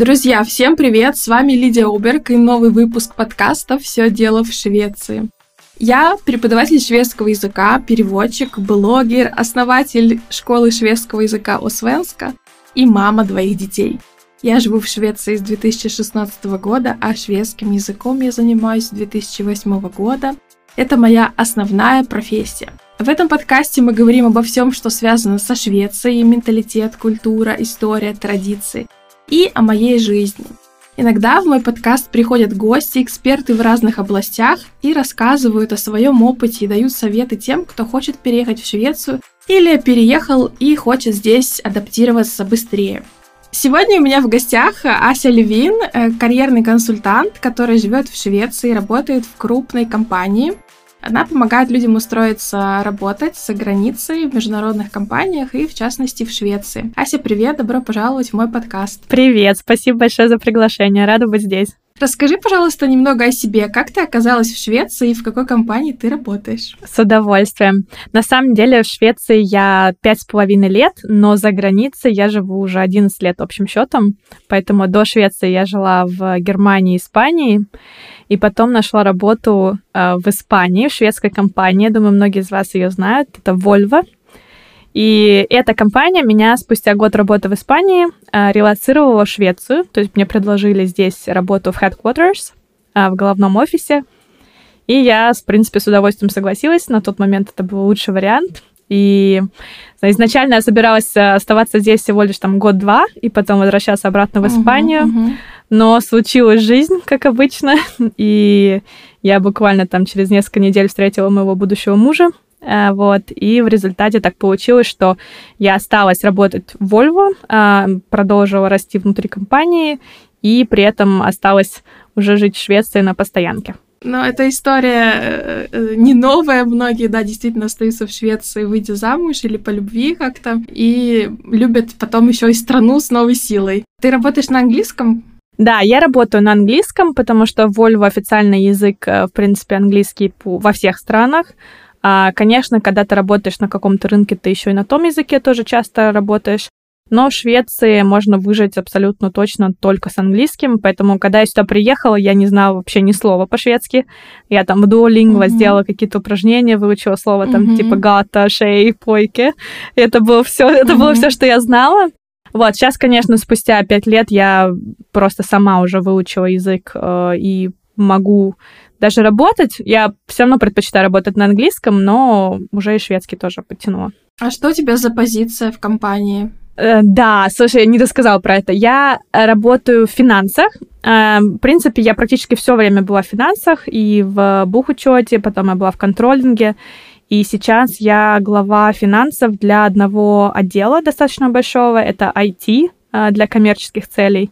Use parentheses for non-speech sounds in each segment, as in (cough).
Друзья, всем привет! С вами Лидия Уберг и новый выпуск подкаста «Все дело в Швеции». Я преподаватель шведского языка, переводчик, блогер, основатель школы шведского языка Освенска и мама двоих детей. Я живу в Швеции с 2016 года, а шведским языком я занимаюсь с 2008 года. Это моя основная профессия. В этом подкасте мы говорим обо всем, что связано со Швецией, менталитет, культура, история, традиции и о моей жизни. Иногда в мой подкаст приходят гости, эксперты в разных областях и рассказывают о своем опыте и дают советы тем, кто хочет переехать в Швецию или переехал и хочет здесь адаптироваться быстрее. Сегодня у меня в гостях Ася Левин, э, карьерный консультант, который живет в Швеции, работает в крупной компании. Она помогает людям устроиться работать за границей в международных компаниях и, в частности, в Швеции. Ася, привет, добро пожаловать в мой подкаст. Привет, спасибо большое за приглашение, рада быть здесь. Расскажи, пожалуйста, немного о себе. Как ты оказалась в Швеции и в какой компании ты работаешь? С удовольствием. На самом деле в Швеции я пять с половиной лет, но за границей я живу уже 11 лет общим счетом. Поэтому до Швеции я жила в Германии и Испании. И потом нашла работу э, в Испании, в шведской компании. Думаю, многие из вас ее знают. Это Volvo. И эта компания меня спустя год работы в Испании э, релацировала в Швецию. То есть мне предложили здесь работу в headquarters, э, в головном офисе. И я, в принципе, с удовольствием согласилась. На тот момент это был лучший вариант. И изначально я собиралась оставаться здесь всего лишь там год-два, и потом возвращаться обратно в Испанию. Uh-huh, uh-huh. Но случилась жизнь, как обычно, (laughs) и я буквально там через несколько недель встретила моего будущего мужа. Э, вот, и в результате так получилось, что я осталась работать в Volvo, э, продолжила расти внутри компании, и при этом осталась уже жить в Швеции на постоянке. Но эта история э, не новая. Многие, да, действительно остаются в Швеции, выйдя замуж или по любви как-то, и любят потом еще и страну с новой силой. Ты работаешь на английском? Да, я работаю на английском, потому что Volvo официальный язык, в принципе, английский во всех странах. А, конечно, когда ты работаешь на каком-то рынке, ты еще и на том языке тоже часто работаешь. Но в Швеции можно выжить абсолютно точно только с английским, поэтому, когда я сюда приехала, я не знала вообще ни слова по-шведски. Я там в Duolingo mm-hmm. сделала какие-то упражнения, выучила слово там mm-hmm. типа гата, шей, пойки. Это было все, это mm-hmm. было все, что я знала. Вот, сейчас, конечно, спустя пять лет я просто сама уже выучила язык э, и могу даже работать, я все равно предпочитаю работать на английском, но уже и шведский тоже подтянула. А что у тебя за позиция в компании? Э, да, слушай, я не досказала про это. Я работаю в финансах. Э, в принципе, я практически все время была в финансах и в бухучете, потом я была в контролинге. И сейчас я глава финансов для одного отдела достаточно большого. Это IT э, для коммерческих целей.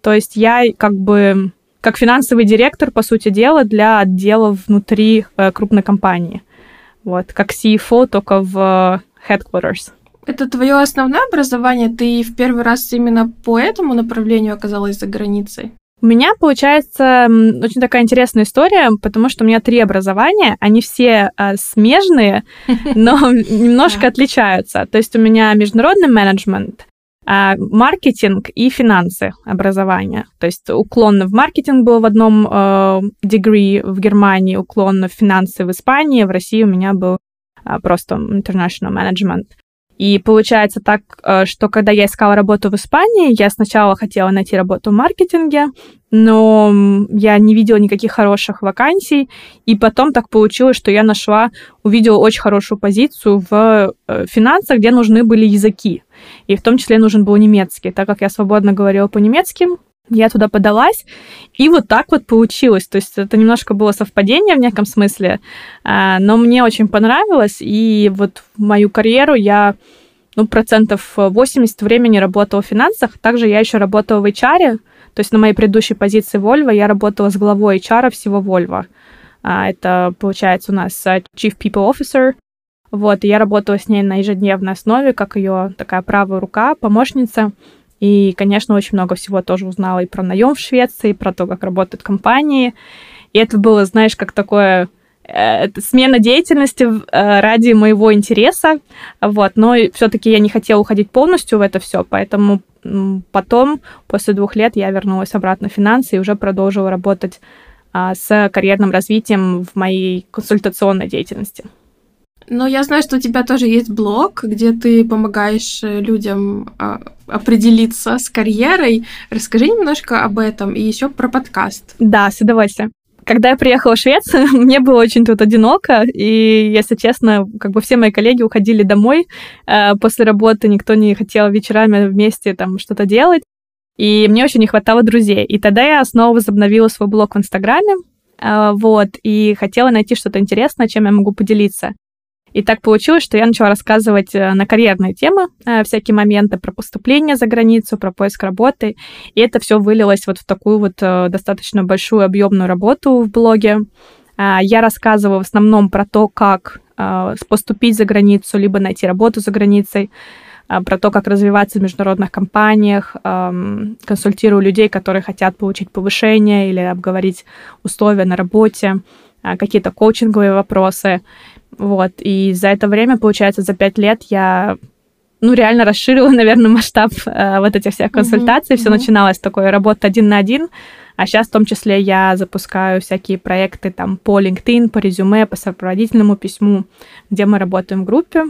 То есть я как бы как финансовый директор, по сути дела, для отдела внутри э, крупной компании. Вот, как CFO, только в э, headquarters. Это твое основное образование? Ты в первый раз именно по этому направлению оказалась за границей? У меня получается очень такая интересная история, потому что у меня три образования, они все э, смежные, (laughs) но немножко отличаются. То есть у меня международный менеджмент, маркетинг и финансы образования. То есть уклонно в маркетинг был в одном э, degree в Германии, уклонно в финансы в Испании, в России у меня был э, просто international management. И получается так, э, что когда я искала работу в Испании, я сначала хотела найти работу в маркетинге, но я не видела никаких хороших вакансий, и потом так получилось, что я нашла, увидела очень хорошую позицию в э, финансах, где нужны были языки, и в том числе нужен был немецкий, так как я свободно говорила по-немецки, я туда подалась, и вот так вот получилось. То есть это немножко было совпадение в неком смысле, а, но мне очень понравилось, и вот в мою карьеру я ну, процентов 80 времени работала в финансах. Также я еще работала в HR, то есть на моей предыдущей позиции Volvo я работала с главой HR всего Volvo. А, это, получается, у нас Chief People Officer. Вот, я работала с ней на ежедневной основе, как ее такая правая рука, помощница. И, конечно, очень много всего тоже узнала и про наем в Швеции, и про то, как работают компании. И это было, знаешь, как такое э, смена деятельности э, ради моего интереса, вот, но все-таки я не хотела уходить полностью в это все, поэтому потом, после двух лет, я вернулась обратно в финансы и уже продолжила работать а, с карьерным развитием в моей консультационной деятельности. Но я знаю, что у тебя тоже есть блог, где ты помогаешь э, людям а, определиться с карьерой. Расскажи немножко об этом и еще про подкаст. Да, с удовольствием. Когда я приехала в Швецию, (laughs) мне было очень тут одиноко, и, если честно, как бы все мои коллеги уходили домой э, после работы, никто не хотел вечерами вместе там что-то делать, и мне очень не хватало друзей. И тогда я снова возобновила свой блог в Инстаграме, э, вот, и хотела найти что-то интересное, чем я могу поделиться. И так получилось, что я начала рассказывать э, на карьерные темы, э, всякие моменты про поступление за границу, про поиск работы. И это все вылилось вот в такую вот э, достаточно большую объемную работу в блоге. Я рассказываю в основном про то, как поступить за границу, либо найти работу за границей, про то, как развиваться в международных компаниях, консультирую людей, которые хотят получить повышение или обговорить условия на работе, какие-то коучинговые вопросы. Вот, и за это время, получается, за пять лет я ну, реально расширила, (laughs) наверное, масштаб э, вот этих всех консультаций. Mm-hmm. Все начиналось с такой работы один на один, а сейчас в том числе я запускаю всякие проекты там по LinkedIn, по резюме, по сопроводительному письму, где мы работаем в группе.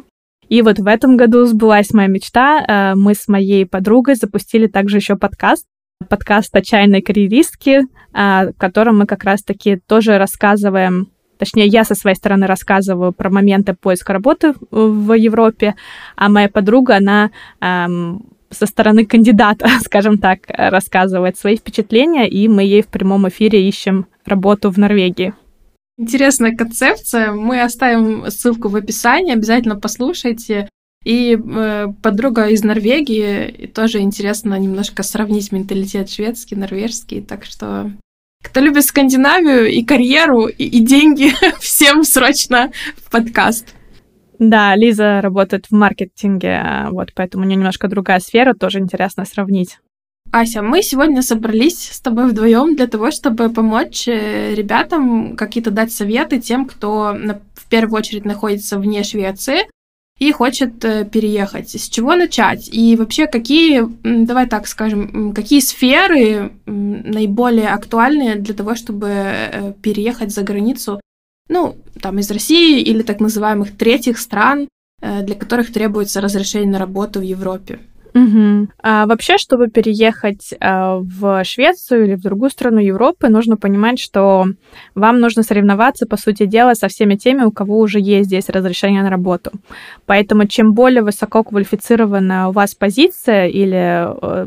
И вот в этом году сбылась моя мечта. Э, мы с моей подругой запустили также еще подкаст, подкаст «Отчаянной карьеристки», э, в котором мы как раз-таки тоже рассказываем Точнее, я со своей стороны рассказываю про моменты поиска работы в Европе, а моя подруга, она эм, со стороны кандидата, (laughs) скажем так, рассказывает свои впечатления, и мы ей в прямом эфире ищем работу в Норвегии. Интересная концепция. Мы оставим ссылку в описании, обязательно послушайте. И э, подруга из Норвегии, тоже интересно немножко сравнить менталитет шведский, норвежский, так что кто любит Скандинавию и карьеру, и, и деньги, (laughs) всем срочно в подкаст. Да, Лиза работает в маркетинге, вот поэтому у нее немножко другая сфера, тоже интересно сравнить. Ася, мы сегодня собрались с тобой вдвоем для того, чтобы помочь э, ребятам какие-то дать советы тем, кто в первую очередь находится вне Швеции, и хочет э, переехать. С чего начать? И вообще, какие, давай так скажем, какие сферы наиболее актуальны для того, чтобы э, переехать за границу, ну, там, из России или так называемых третьих стран, э, для которых требуется разрешение на работу в Европе? Угу. А вообще, чтобы переехать а, в Швецию или в другую страну Европы, нужно понимать, что вам нужно соревноваться, по сути дела, со всеми теми, у кого уже есть здесь разрешение на работу. Поэтому чем более высоко квалифицирована у вас позиция или э,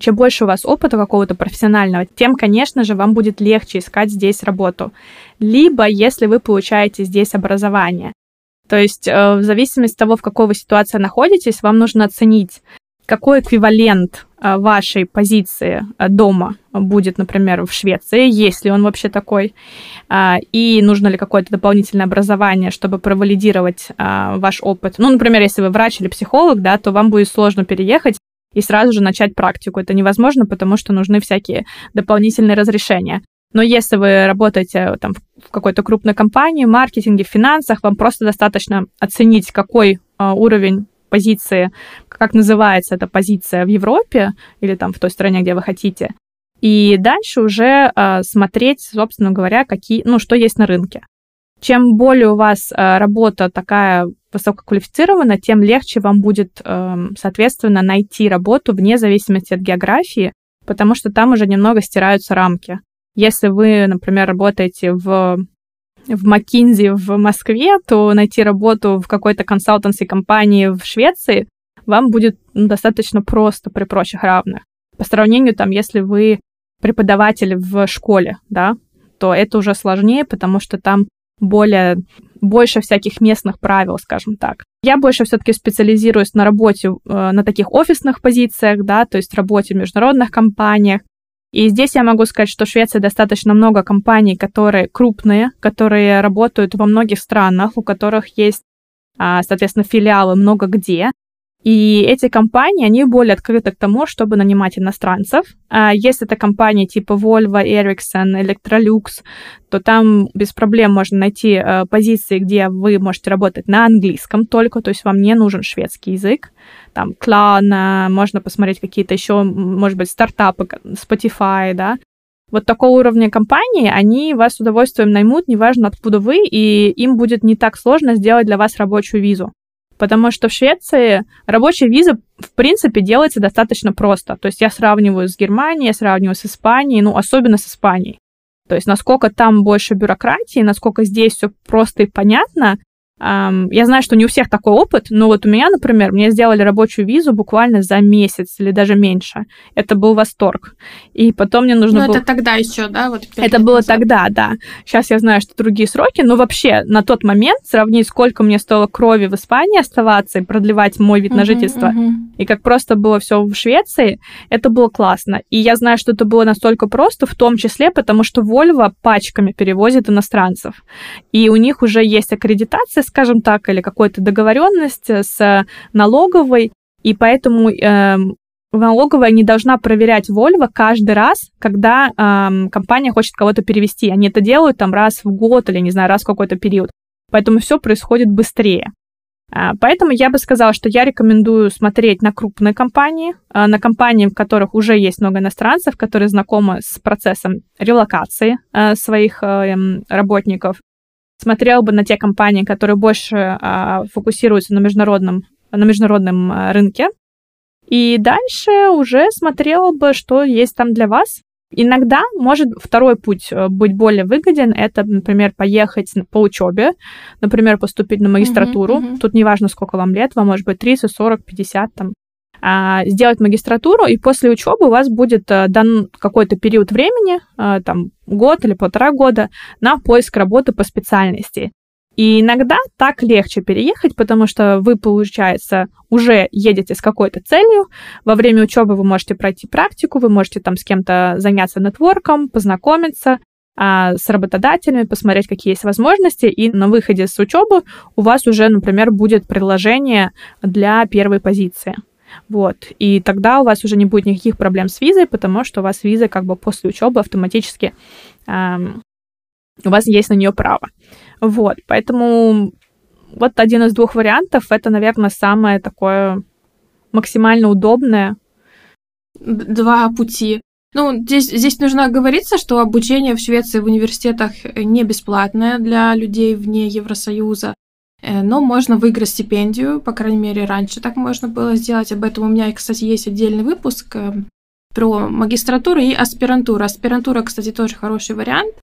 чем больше у вас опыта какого-то профессионального, тем, конечно же, вам будет легче искать здесь работу. Либо, если вы получаете здесь образование. То есть э, в зависимости от того, в какой вы ситуации находитесь, вам нужно оценить, какой эквивалент а, вашей позиции а, дома будет, например, в Швеции, есть ли он вообще такой, а, и нужно ли какое-то дополнительное образование, чтобы провалидировать ваш опыт. Ну, например, если вы врач или психолог, да, то вам будет сложно переехать и сразу же начать практику. Это невозможно, потому что нужны всякие дополнительные разрешения. Но если вы работаете там, в какой-то крупной компании, маркетинге, финансах, вам просто достаточно оценить, какой уровень позиции, как называется эта позиция в Европе или там в той стране, где вы хотите. И дальше уже э, смотреть, собственно говоря, какие, ну, что есть на рынке. Чем более у вас э, работа такая высококвалифицирована, тем легче вам будет, э, соответственно, найти работу вне зависимости от географии, потому что там уже немного стираются рамки. Если вы, например, работаете в в McKinsey в Москве, то найти работу в какой-то консалтанси компании в Швеции вам будет ну, достаточно просто при прочих равных. По сравнению, там, если вы преподаватель в школе, да, то это уже сложнее, потому что там более, больше всяких местных правил, скажем так. Я больше все-таки специализируюсь на работе э, на таких офисных позициях, да, то есть работе в международных компаниях, и здесь я могу сказать, что в Швеции достаточно много компаний, которые крупные, которые работают во многих странах, у которых есть, а, соответственно, филиалы много где. И эти компании, они более открыты к тому, чтобы нанимать иностранцев. А если это компании типа Volvo, Ericsson, Electrolux, то там без проблем можно найти э, позиции, где вы можете работать на английском только, то есть вам не нужен шведский язык. Там Klarna, можно посмотреть какие-то еще, может быть, стартапы, Spotify, да. Вот такого уровня компании, они вас с удовольствием наймут, неважно откуда вы, и им будет не так сложно сделать для вас рабочую визу. Потому что в Швеции рабочая виза, в принципе, делается достаточно просто. То есть я сравниваю с Германией, я сравниваю с Испанией, ну, особенно с Испанией. То есть насколько там больше бюрократии, насколько здесь все просто и понятно, я знаю, что не у всех такой опыт, но вот у меня, например, мне сделали рабочую визу буквально за месяц или даже меньше. Это был восторг. И потом мне нужно ну, было... это тогда еще, да? Вот это было назад. тогда, да. Сейчас я знаю, что другие сроки, но вообще на тот момент сравнить, сколько мне стоило крови в Испании оставаться и продлевать мой вид uh-huh, на жительство, uh-huh. и как просто было все в Швеции, это было классно. И я знаю, что это было настолько просто, в том числе потому, что Volvo пачками перевозит иностранцев. И у них уже есть аккредитация скажем так, или какая-то договоренность с налоговой, и поэтому э, налоговая не должна проверять Volvo каждый раз, когда э, компания хочет кого-то перевести. Они это делают там раз в год или, не знаю, раз в какой-то период. Поэтому все происходит быстрее. А, поэтому я бы сказала, что я рекомендую смотреть на крупные компании, а, на компании, в которых уже есть много иностранцев, которые знакомы с процессом релокации а, своих эм, работников, смотрел бы на те компании, которые больше фокусируются на международном, на международном рынке. И дальше уже смотрел бы, что есть там для вас. Иногда может второй путь э, быть более выгоден. Это, например, поехать по учебе, например, поступить на магистратуру. Uh-huh, uh-huh. Тут неважно, сколько вам лет, вам может быть 30, 40, 50, там, а, сделать магистратуру, и после учебы у вас будет э, дан какой-то период времени, э, там год или полтора года, на поиск работы по специальности. И иногда так легче переехать, потому что вы, получается, уже едете с какой-то целью. Во время учебы вы можете пройти практику, вы можете там с кем-то заняться нетворком, познакомиться а, с работодателями, посмотреть, какие есть возможности, и на выходе с учебы у вас уже, например, будет предложение для первой позиции. Вот. И тогда у вас уже не будет никаких проблем с визой, потому что у вас виза как бы после учебы автоматически эм, у вас есть на нее право. Вот. Поэтому вот один из двух вариантов это, наверное, самое такое максимально удобное. Два пути. Ну, здесь, здесь нужно оговориться, что обучение в Швеции в университетах не бесплатное для людей вне Евросоюза. Э, но можно выиграть стипендию, по крайней мере, раньше так можно было сделать. Об этом у меня, кстати, есть отдельный выпуск э, про магистратуру и аспирантуру. Аспирантура, кстати, тоже хороший вариант, э,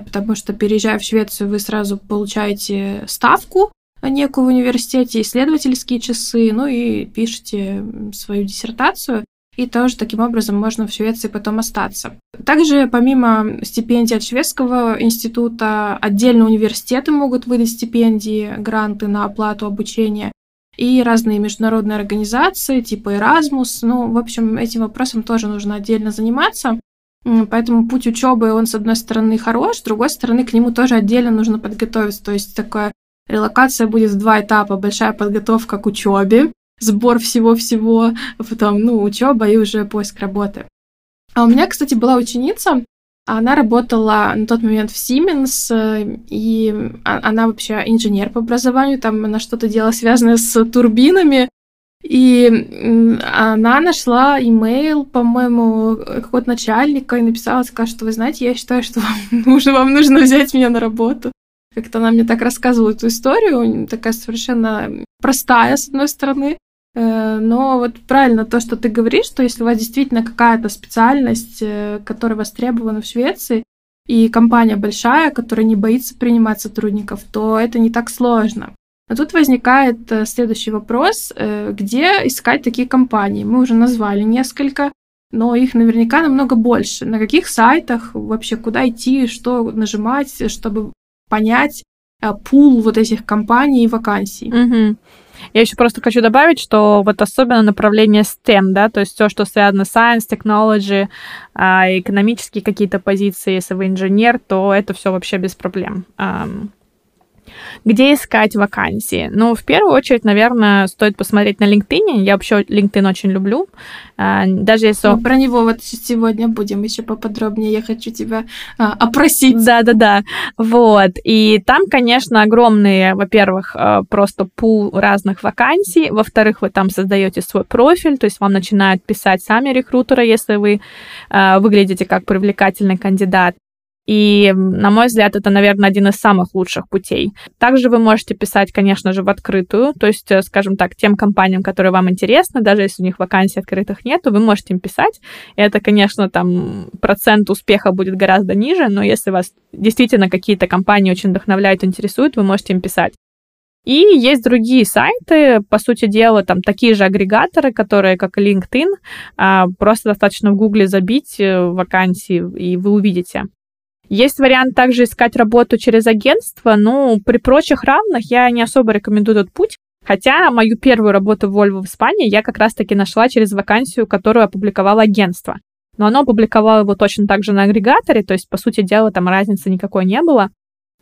потому что, переезжая в Швецию, вы сразу получаете ставку некую в университете, исследовательские часы, ну и пишете свою диссертацию и тоже таким образом можно в Швеции потом остаться. Также помимо стипендий от шведского института, отдельно университеты могут выдать стипендии, гранты на оплату обучения и разные международные организации типа Erasmus. Ну, в общем, этим вопросом тоже нужно отдельно заниматься. Поэтому путь учебы, он, с одной стороны, хорош, с другой стороны, к нему тоже отдельно нужно подготовиться. То есть такая релокация будет в два этапа. Большая подготовка к учебе, сбор всего-всего, потом, ну, учеба и уже поиск работы. А у меня, кстати, была ученица, она работала на тот момент в Siemens, э, и она вообще инженер по образованию, там она что-то делала связанное с турбинами, и она нашла имейл, по-моему, какого-то начальника и написала, сказала, что вы знаете, я считаю, что вам (laughs) нужно, вам нужно взять меня на работу. Как-то она мне так рассказывала эту историю, такая совершенно простая, с одной стороны, Э, но вот правильно то, что ты говоришь, что если у вас действительно какая-то специальность, э, которая востребована в Швеции, и компания большая, которая не боится принимать сотрудников, то это не так сложно. Но тут возникает э, следующий вопрос, где искать такие компании? Мы уже назвали несколько, но их наверняка намного больше. На каких сайтах вообще куда идти, что нажимать, чтобы понять пул вот этих компаний и вакансий? Угу. Я еще просто хочу добавить, что вот особенно направление STEM, да, то есть все, что связано с science, technology, а, экономические какие-то позиции, если вы инженер, то это все вообще без проблем. Где искать вакансии? Ну, в первую очередь, наверное, стоит посмотреть на LinkedIn. Я вообще LinkedIn очень люблю. А, даже если... Мы про него вот сегодня будем еще поподробнее. Я хочу тебя а, опросить. Да-да-да. Вот. И там, конечно, огромные, во-первых, а, просто пул разных вакансий. Во-вторых, вы там создаете свой профиль, то есть вам начинают писать сами рекрутеры, если вы выглядите как привлекательный кандидат. И, на мой взгляд, это, наверное, один из самых лучших путей. Также вы можете писать, конечно же, в открытую, то есть, э, скажем так, тем компаниям, которые вам интересны, даже если у них вакансий открытых нет, вы можете им писать. Это, конечно, там процент успеха будет гораздо ниже, но если вас действительно какие-то компании очень вдохновляют, интересуют, вы можете им писать. И есть другие сайты, по сути дела, там такие же агрегаторы, которые, как LinkedIn, а, просто достаточно в Гугле забить э, вакансии, и вы увидите. Есть вариант также искать работу через агентство, но при прочих равных я не особо рекомендую этот путь. Хотя мою первую работу в Volvo в Испании я как раз-таки нашла через вакансию, которую опубликовало агентство. Но оно опубликовало его точно так же на агрегаторе, то есть, по сути дела, там разницы никакой не было.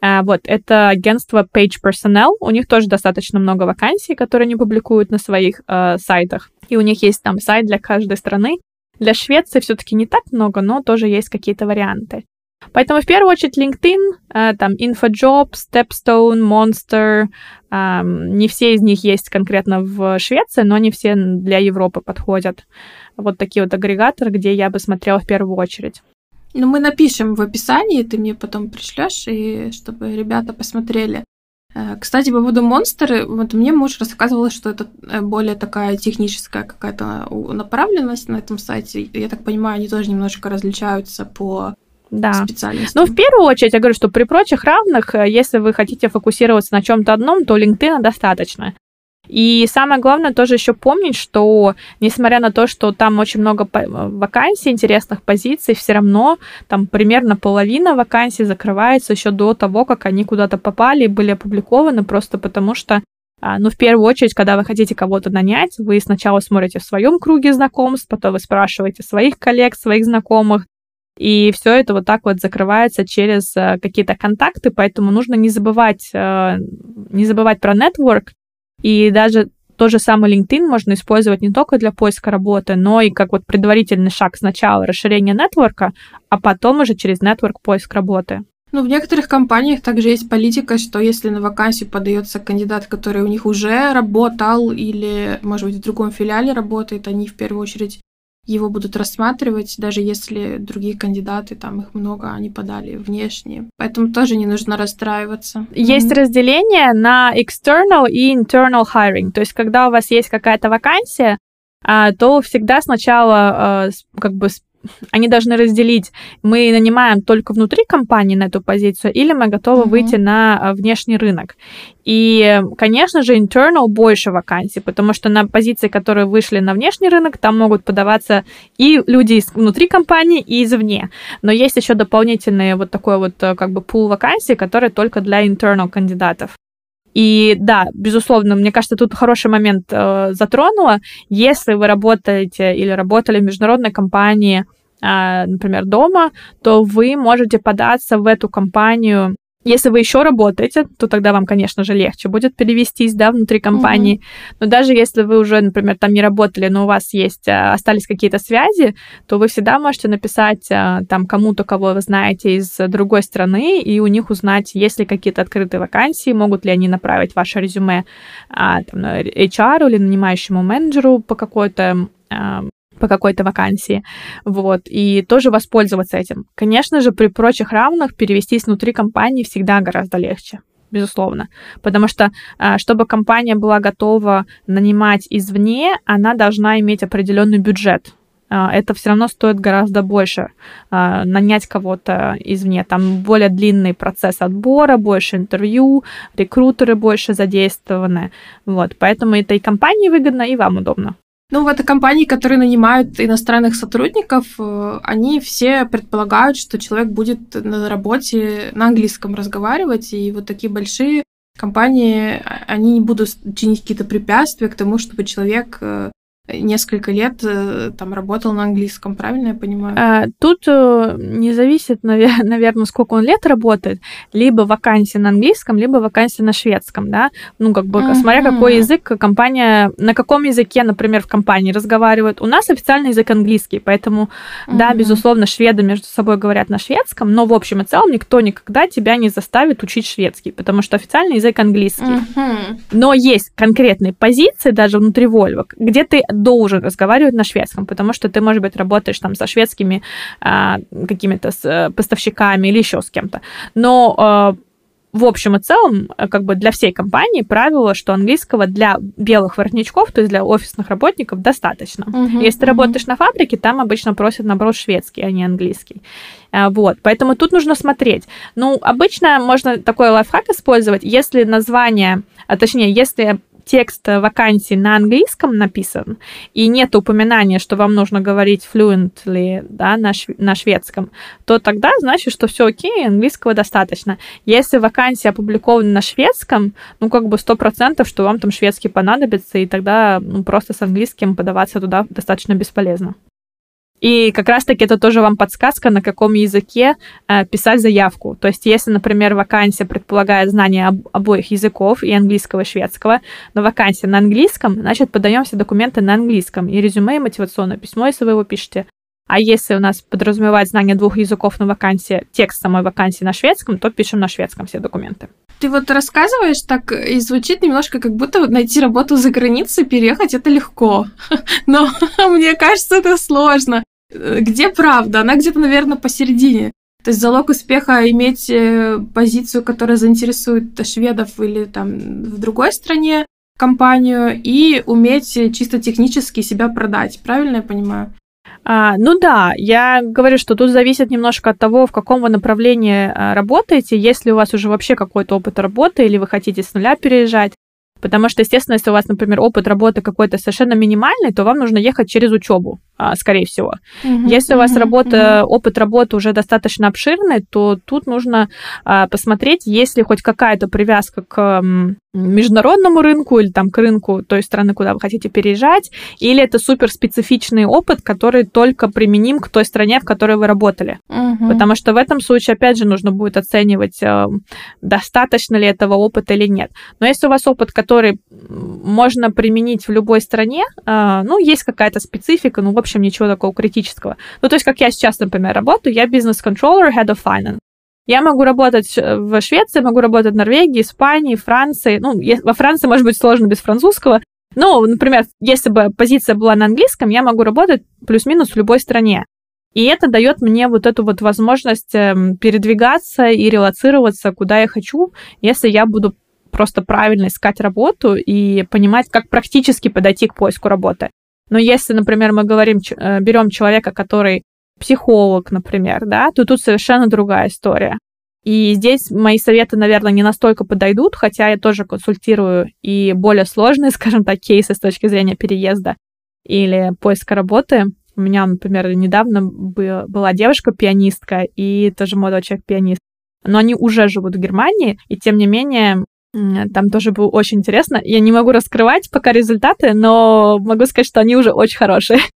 А, вот, это агентство Page Personnel. У них тоже достаточно много вакансий, которые они публикуют на своих э, сайтах. И у них есть там сайт для каждой страны. Для Швеции все-таки не так много, но тоже есть какие-то варианты. Поэтому в первую очередь LinkedIn, э, там InfoJob, Stepstone, Monster, не все из них есть конкретно в Швеции, но они все для Европы подходят. Вот такие вот агрегаторы, где я бы смотрела в первую очередь. Ну, мы напишем в описании, ты мне потом пришлешь, и чтобы ребята посмотрели. Э, кстати, по поводу Monster, вот мне муж рассказывал, что это э, более такая техническая какая-то направленность на этом сайте. Я так понимаю, они тоже немножко различаются по да. специальностям. Ну, в первую очередь, я говорю, что при прочих равных, э, если вы хотите фокусироваться на чем-то одном, то LinkedIn достаточно. И самое главное тоже еще помнить, что несмотря на то, что там очень много э, вакансий, интересных позиций, все равно там примерно половина вакансий закрывается еще до того, как они куда-то попали и были опубликованы, просто потому что а, ну, в первую очередь, когда вы хотите кого-то нанять, вы сначала смотрите в своем круге знакомств, потом вы спрашиваете своих коллег, своих знакомых, и все это вот так вот закрывается через э, какие-то контакты, поэтому нужно не забывать, э, не забывать про network. И даже тот же самый LinkedIn можно использовать не только для поиска работы, но и как вот предварительный шаг сначала расширение нетворка, а потом уже через нетворк поиск работы. Ну, в некоторых компаниях также есть политика, что если на вакансию подается кандидат, который у них уже работал или, может быть, в другом филиале работает, они в первую очередь его будут рассматривать, даже если другие кандидаты, там их много, они подали внешние. Поэтому тоже не нужно расстраиваться. Есть mm-hmm. разделение на external и internal hiring. То есть, когда у вас есть какая-то вакансия, а, то всегда сначала а, как бы они должны разделить, мы нанимаем только внутри компании на эту позицию, или мы готовы mm-hmm. выйти на а, внешний рынок. И, конечно же, internal больше вакансий, потому что на позиции, которые вышли на внешний рынок, там могут подаваться и люди внутри компании, и извне. Но есть еще дополнительные вот такой вот э, как бы пул вакансий, которые только для internal кандидатов. И да, безусловно, мне кажется, тут хороший момент э, затронула. Если вы работаете или работали в международной компании, э, например, дома, то вы можете податься в эту компанию если вы еще работаете, то тогда вам, конечно же, легче будет перевестись, да, внутри компании. Mm-hmm. Но даже если вы уже, например, там не работали, но у вас есть, а, остались какие-то связи, то вы всегда можете написать а, там кому-то, кого вы знаете из другой страны, и у них узнать, есть ли какие-то открытые вакансии, могут ли они направить ваше резюме а, там, HR или нанимающему менеджеру по какой-то по какой-то вакансии, вот, и тоже воспользоваться этим. Конечно же, при прочих равных перевестись внутри компании всегда гораздо легче безусловно. Потому что, а, чтобы компания была готова нанимать извне, она должна иметь определенный бюджет. А, это все равно стоит гораздо больше а, нанять кого-то извне. Там более длинный процесс отбора, больше интервью, рекрутеры больше задействованы. Вот. Поэтому это и компании выгодно, и вам удобно. Ну, вот компании, которые нанимают иностранных сотрудников, э, они все предполагают, что человек будет на работе на английском разговаривать, и вот такие большие компании, а, они не будут чинить какие-то препятствия к тому, чтобы человек э, несколько лет э, там работал на английском, правильно я понимаю? А, тут э, не зависит, (laughs) наверное, сколько он лет работает, либо вакансия на английском, либо вакансия на шведском, да, ну, как бы, uh-huh. смотря какой язык компания, на каком языке, например, в компании разговаривают. У нас официальный язык английский, поэтому, uh-huh. да, безусловно, шведы между собой говорят на шведском, но, в общем и целом, никто никогда тебя не заставит учить шведский, потому что официальный язык английский. Uh-huh. Но есть конкретные позиции даже внутри Вольвок, где ты должен разговаривать на шведском, потому что ты, может быть, работаешь там со шведскими а, какими-то с, э, поставщиками или еще с кем-то. Но а, в общем и целом, э, как бы для всей компании правило, что английского для белых воротничков, то есть для офисных работников, достаточно. Uh-huh, Если ты uh-huh. работаешь на фабрике, там обычно просят, наоборот, шведский, а не английский. А, вот, поэтому тут нужно смотреть. Ну, обычно можно такой лайфхак использовать, если название, а точнее, если текст вакансии на английском написан, и нет упоминания, что вам нужно говорить fluently да, на, шв- на шведском, то тогда значит, что все окей, английского достаточно. Если вакансия опубликована на шведском, ну, как бы сто процентов, что вам там шведский понадобится, и тогда ну, просто с английским подаваться туда достаточно бесполезно. И как раз-таки это тоже вам подсказка, на каком языке э, писать заявку. То есть, если, например, вакансия предполагает знание об, обоих языков, и английского, и шведского, но вакансия на английском, значит, подаем все документы на английском. И резюме, и мотивационное письмо, если вы его пишете. А если у нас подразумевает знание двух языков на вакансии, текст самой вакансии на шведском, то пишем на шведском все документы. Ты вот рассказываешь так, и звучит немножко, как будто найти работу за границей, переехать это легко. (laughs) Но (laughs) мне кажется, это сложно. Где правда? Она где-то, наверное, посередине. То есть залог успеха иметь э, позицию, которая заинтересует шведов или там в другой стране компанию, и уметь чисто технически себя продать. Правильно я понимаю? А, ну да, я говорю, что тут зависит немножко от того, в каком вы направлении а, работаете. Если у вас уже вообще какой-то опыт работы, или вы хотите с нуля переезжать, Потому что, естественно, если у вас, например, опыт работы какой-то совершенно минимальный, то вам нужно ехать через учебу, скорее всего. Mm-hmm. Если у вас работа, mm-hmm. опыт работы уже достаточно обширный, то тут нужно а, посмотреть, есть ли хоть какая-то привязка к международному рынку или там к рынку той страны, куда вы хотите переезжать, или это супер специфичный опыт, который только применим к той стране, в которой вы работали. Угу. Потому что в этом случае, опять же, нужно будет оценивать, э, достаточно ли этого опыта или нет. Но если у вас опыт, который можно применить в любой стране, ну, есть какая-то специфика, ну, в общем, ничего такого критического. Ну, то есть, как я сейчас, например, работаю, я бизнес-контроллер, head of finance. Я могу работать в Швеции, могу работать в Норвегии, Испании, Франции. Ну, во Франции, может быть, сложно без французского. Ну, например, если бы позиция была на английском, я могу работать плюс-минус в любой стране. И это дает мне вот эту вот возможность эм, передвигаться и релацироваться, куда я хочу, если я буду просто правильно искать работу и понимать, как практически подойти к поиску работы. Но если, например, мы говорим, э, берем человека, который психолог, например, да, то тут совершенно другая история. И здесь мои советы, наверное, не настолько подойдут, хотя я тоже консультирую и более сложные, (laughs) скажем так, кейсы с точки зрения переезда или поиска работы. У меня, например, недавно была девушка-пианистка и тоже молодой человек-пианист. Но они уже живут в Германии, и тем не менее там тоже было очень интересно. Я не могу раскрывать пока результаты, но могу сказать, что они уже очень хорошие. (laughs)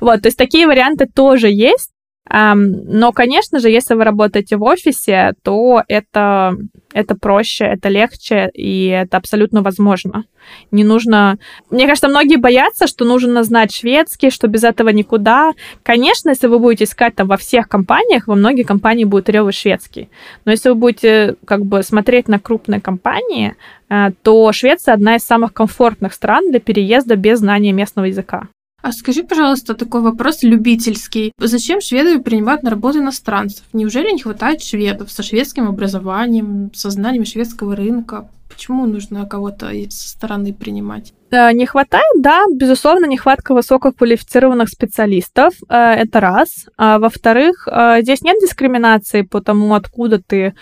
Вот, то есть такие варианты тоже есть. Но, конечно же, если вы работаете в офисе, то это, это проще, это легче, и это абсолютно возможно. Не нужно... Мне кажется, многие боятся, что нужно знать шведский, что без этого никуда. Конечно, если вы будете искать там во всех компаниях, во многих компаниях будет ревый шведский. Но если вы будете как бы смотреть на крупные компании, э, то Швеция одна из самых комфортных стран для переезда без знания местного языка. А скажи, пожалуйста, такой вопрос любительский. Зачем шведы принимают на работу иностранцев? Неужели не хватает шведов со шведским образованием, со знанием шведского рынка? Почему нужно кого-то со стороны принимать? Не хватает, да, безусловно, нехватка высококвалифицированных специалистов, э, это раз. А во-вторых, э, здесь нет дискриминации по тому, откуда ты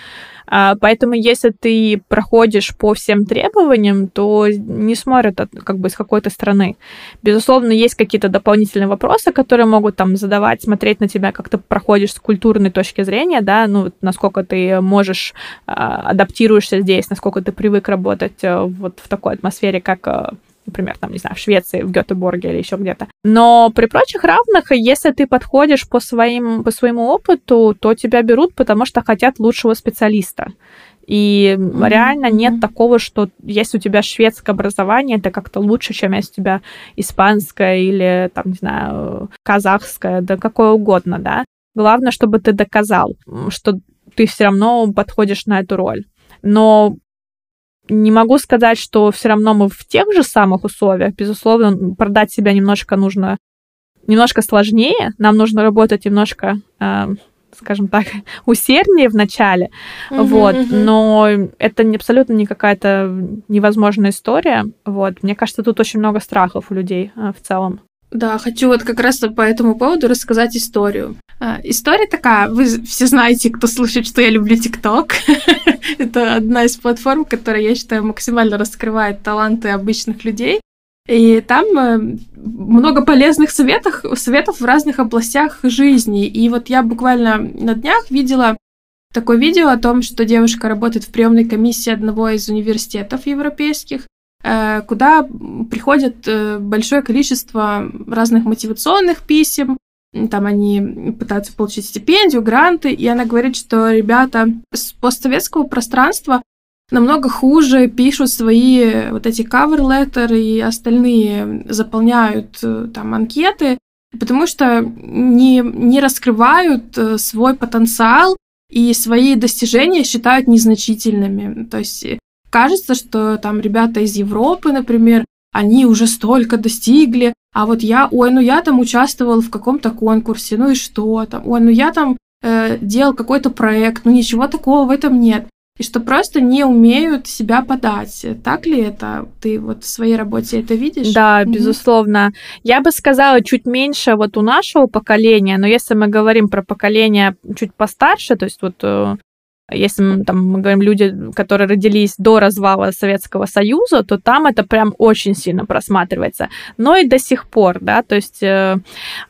поэтому, если ты проходишь по всем требованиям, то не смотрят от, как бы с какой-то страны. Безусловно, есть какие-то дополнительные вопросы, которые могут там задавать, смотреть на тебя, как ты проходишь с культурной точки зрения, да, ну, насколько ты можешь а, адаптируешься здесь, насколько ты привык работать вот в такой атмосфере, как например, там, не знаю, в Швеции, в Гетеборге или еще где-то. Но при прочих равных, если ты подходишь по, своим, по своему опыту, то тебя берут, потому что хотят лучшего специалиста. И mm-hmm. реально нет такого, что если у тебя шведское образование, это как-то лучше, чем если у тебя испанское или, там, не знаю, казахское, да какое угодно, да. Главное, чтобы ты доказал, что ты все равно подходишь на эту роль. Но не могу сказать, что все равно мы в тех же самых условиях. Безусловно, продать себя немножко нужно немножко сложнее. Нам нужно работать немножко э, скажем так, (laughs) усерднее в начале, uh-huh, вот, uh-huh. но это не, абсолютно не какая-то невозможная история, вот. Мне кажется, тут очень много страхов у людей а, в целом. Да, хочу вот как раз по этому поводу рассказать историю. А, история такая, вы все знаете, кто слушает, что я люблю ТикТок. (laughs) Это одна из платформ, которая, я считаю, максимально раскрывает таланты обычных людей. И там э, много полезных советов, советов в разных областях жизни. И вот я буквально на днях видела такое видео о том, что девушка работает в приемной комиссии одного из университетов европейских, куда приходит э, большое количество разных мотивационных писем, там они пытаются получить стипендию, гранты, и она говорит, что ребята с постсоветского пространства намного хуже пишут свои вот эти cover letter и остальные заполняют э, там анкеты, потому что не, не раскрывают э, свой потенциал и свои достижения считают незначительными. То есть э, кажется, что там ребята из Европы, например, они уже столько достигли, а вот я, ой, ну я там участвовал в каком-то конкурсе, ну и что там, ой, ну я там э, делал какой-то проект, ну ничего такого в этом нет и что просто не умеют себя подать. Так ли это? Ты вот в своей работе это видишь? Да, mm-hmm. безусловно. Я бы сказала чуть меньше вот у нашего поколения, но если мы говорим про поколение чуть постарше, то есть вот э, если там, мы говорим люди, которые родились до развала Советского Союза, то там это прям очень сильно просматривается. Но и до сих пор, да, то есть э,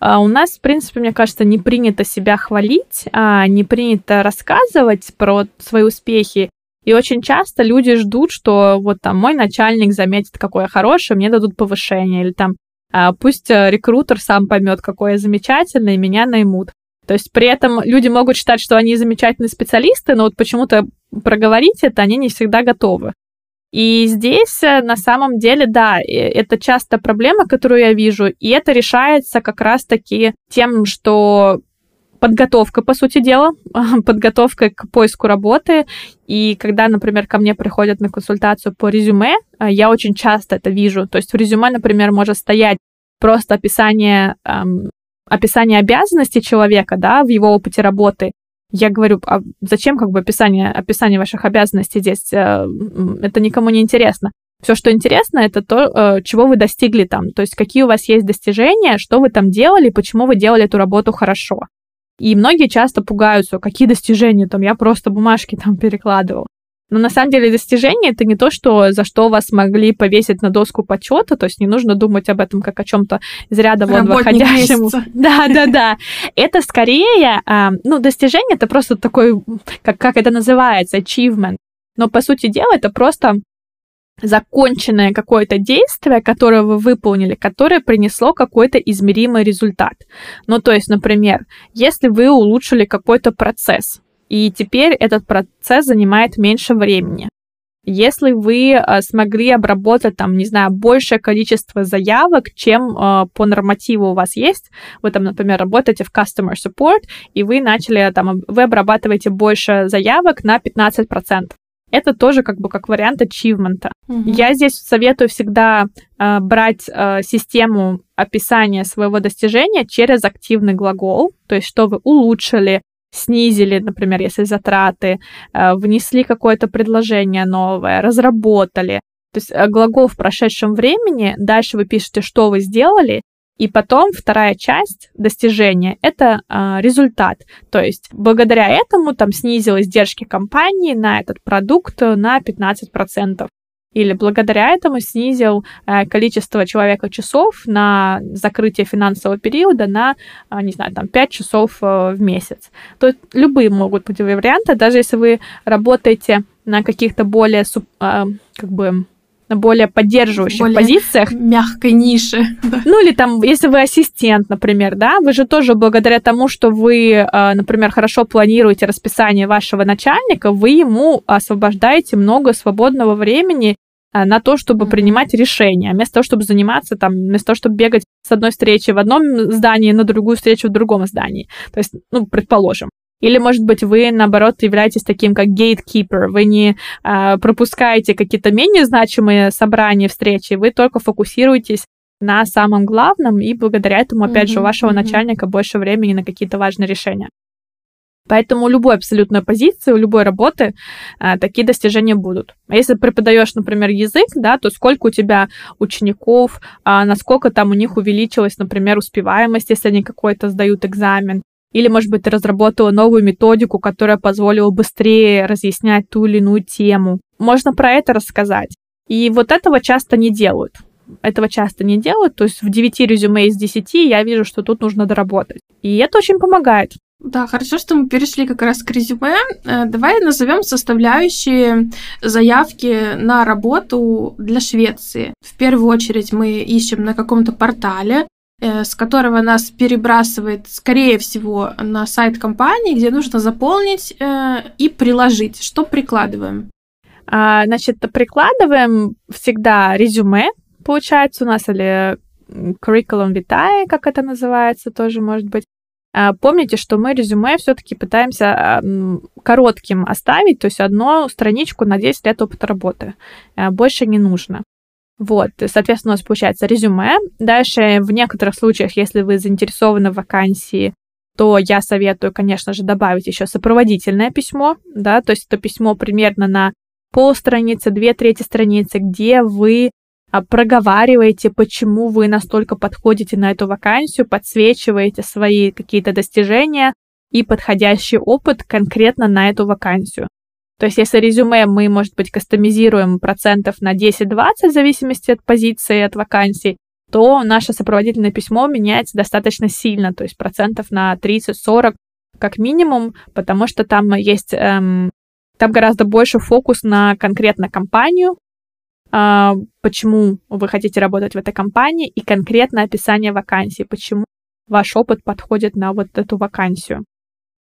э, у нас, в принципе, мне кажется, не принято себя хвалить, а не принято рассказывать про свои успехи. И очень часто люди ждут, что вот там мой начальник заметит, какой я хороший, мне дадут повышение, или там а, пусть э, рекрутер сам поймет, какой я замечательный, и меня наймут. То есть при этом люди могут считать, что они замечательные специалисты, но вот почему-то проговорить это они не всегда готовы. И здесь э, на самом деле, да, это часто проблема, которую я вижу, и это решается как раз-таки тем, что подготовка, по сути дела, (laughs) подготовка к поиску работы. И когда, например, ко мне приходят на консультацию по резюме, э, я очень часто это вижу. То есть в резюме, например, может стоять просто описание эм, описание обязанностей человека, да, в его опыте работы, я говорю, а зачем как бы описание, описание ваших обязанностей здесь? Э, это никому не интересно. Все, что интересно, это то, э, чего вы достигли там. То есть какие у вас есть достижения, что вы там делали, почему вы делали эту работу хорошо. И многие часто пугаются, какие достижения там, я просто бумажки там перекладывал. Но на самом деле достижение это не то, что за что вас могли повесить на доску почета, то есть не нужно думать об этом как о чем-то из ряда вон выходящему. (laughs) Да, да, да. Это скорее, а, ну, достижение это просто такой, как, как это называется, achievement. Но по сути дела это просто законченное какое-то действие, которое вы выполнили, которое принесло какой-то измеримый результат. Ну, то есть, например, если вы улучшили какой-то процесс, и теперь этот процесс занимает меньше времени. Если вы э, смогли обработать, там, не знаю, большее количество заявок, чем э, по нормативу у вас есть, вы там, например, работаете в Customer Support, и вы начали, там, вы обрабатываете больше заявок на 15%. Это тоже как бы как вариант ачивмента. Угу. Я здесь советую всегда э, брать э, систему описания своего достижения через активный глагол, то есть что вы улучшили, снизили, например, если затраты, э, внесли какое-то предложение новое, разработали. То есть э, глагол в прошедшем времени, дальше вы пишете, что вы сделали, и потом вторая часть достижения — это э, результат. То есть благодаря этому там снизилось издержки компании на этот продукт на 15% или благодаря этому снизил э, количество человека часов на закрытие финансового периода на, э, не знаю, там 5 часов э, в месяц. То есть любые могут быть варианты, даже если вы работаете на каких-то более как бы на более поддерживающих более позициях. мягкой нише. Ну или там, если вы ассистент, например, да, вы же тоже благодаря тому, что вы, например, хорошо планируете расписание вашего начальника, вы ему освобождаете много свободного времени на то, чтобы принимать решения, вместо того, чтобы заниматься там, вместо того, чтобы бегать с одной встречи в одном здании на другую встречу в другом здании. То есть, ну, предположим. Или, может быть, вы, наоборот, являетесь таким, как gatekeeper. Вы не э, пропускаете какие-то менее значимые собрания, встречи, вы только фокусируетесь на самом главном, и благодаря этому, опять mm-hmm, же, у вашего mm-hmm. начальника больше времени на какие-то важные решения. Поэтому у любой абсолютной позиции, у любой работы а, такие достижения будут. А если преподаешь, например, язык, да, то сколько у тебя учеников, а, насколько там у них увеличилась, например, успеваемость, если они какой-то сдают экзамен, или, может быть, ты разработала новую методику, которая позволила быстрее разъяснять ту или иную тему. Можно про это рассказать. И вот этого часто не делают. Этого часто не делают. То есть в 9 резюме из 10 я вижу, что тут нужно доработать. И это очень помогает. Да, хорошо, что мы перешли как раз к резюме. Э, давай назовем составляющие заявки на работу для Швеции. В первую очередь мы ищем на каком-то портале, Э, с которого нас перебрасывает, скорее всего, на сайт компании, где нужно заполнить э, и приложить. Что прикладываем? А, значит, прикладываем всегда резюме, получается, у нас или curriculum vitae, как это называется, тоже может быть. А, помните, что мы резюме все-таки пытаемся коротким оставить, то есть одну страничку на 10 лет опыта работы. А, больше не нужно. Вот, соответственно, у нас получается резюме. Дальше, в некоторых случаях, если вы заинтересованы в вакансии, то я советую, конечно же, добавить еще сопроводительное письмо, да, то есть это письмо примерно на полстраницы, две трети страницы, где вы а, проговариваете, почему вы настолько подходите на эту вакансию, подсвечиваете свои какие-то достижения и подходящий опыт конкретно на эту вакансию. То есть если резюме мы, может быть, кастомизируем процентов на 10-20 в зависимости от позиции, от вакансий, то наше сопроводительное письмо меняется достаточно сильно, то есть процентов на 30-40 как минимум, потому что там есть, эм, там гораздо больше фокус на конкретно компанию, почему вы хотите работать в этой компании и конкретно описание вакансии, почему ваш опыт подходит на вот эту вакансию.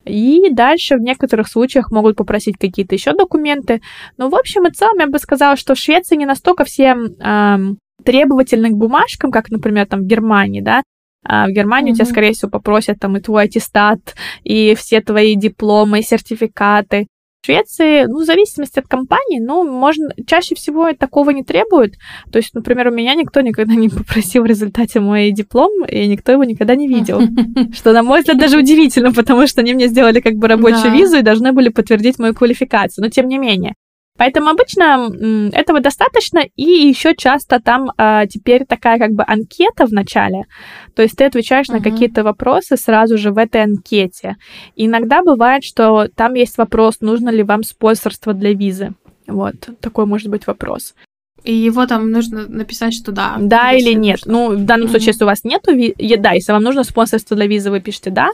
И дальше в некоторых случаях могут попросить какие-то еще документы. Но в общем и целом я бы сказала, что в Швеции не настолько все эм, требовательны к бумажкам, как, например, там в Германии, да. А в Германии mm-hmm. у тебя, скорее всего, попросят там и твой аттестат, и все твои дипломы, и сертификаты. Швеции, ну, в зависимости от компании, ну, можно, чаще всего такого не требуют. То есть, например, у меня никто никогда не попросил в результате мой диплом, и никто его никогда не видел. (laughs) Что, на мой взгляд, даже удивительно, потому что они мне сделали как бы рабочую визу и должны были подтвердить мою квалификацию. Но тем не менее. Поэтому обычно этого достаточно, и еще часто там а, теперь такая как бы анкета в начале, то есть ты отвечаешь uh-huh. на какие-то вопросы сразу же в этой анкете. иногда бывает, что там есть вопрос, нужно ли вам спонсорство для визы. Вот, такой может быть вопрос. И его там нужно написать, что да. Да или нет. Нужно. Ну, в данном mm-hmm. случае, если у вас нету визы, да, если вам нужно спонсорство для визы, вы пишете да.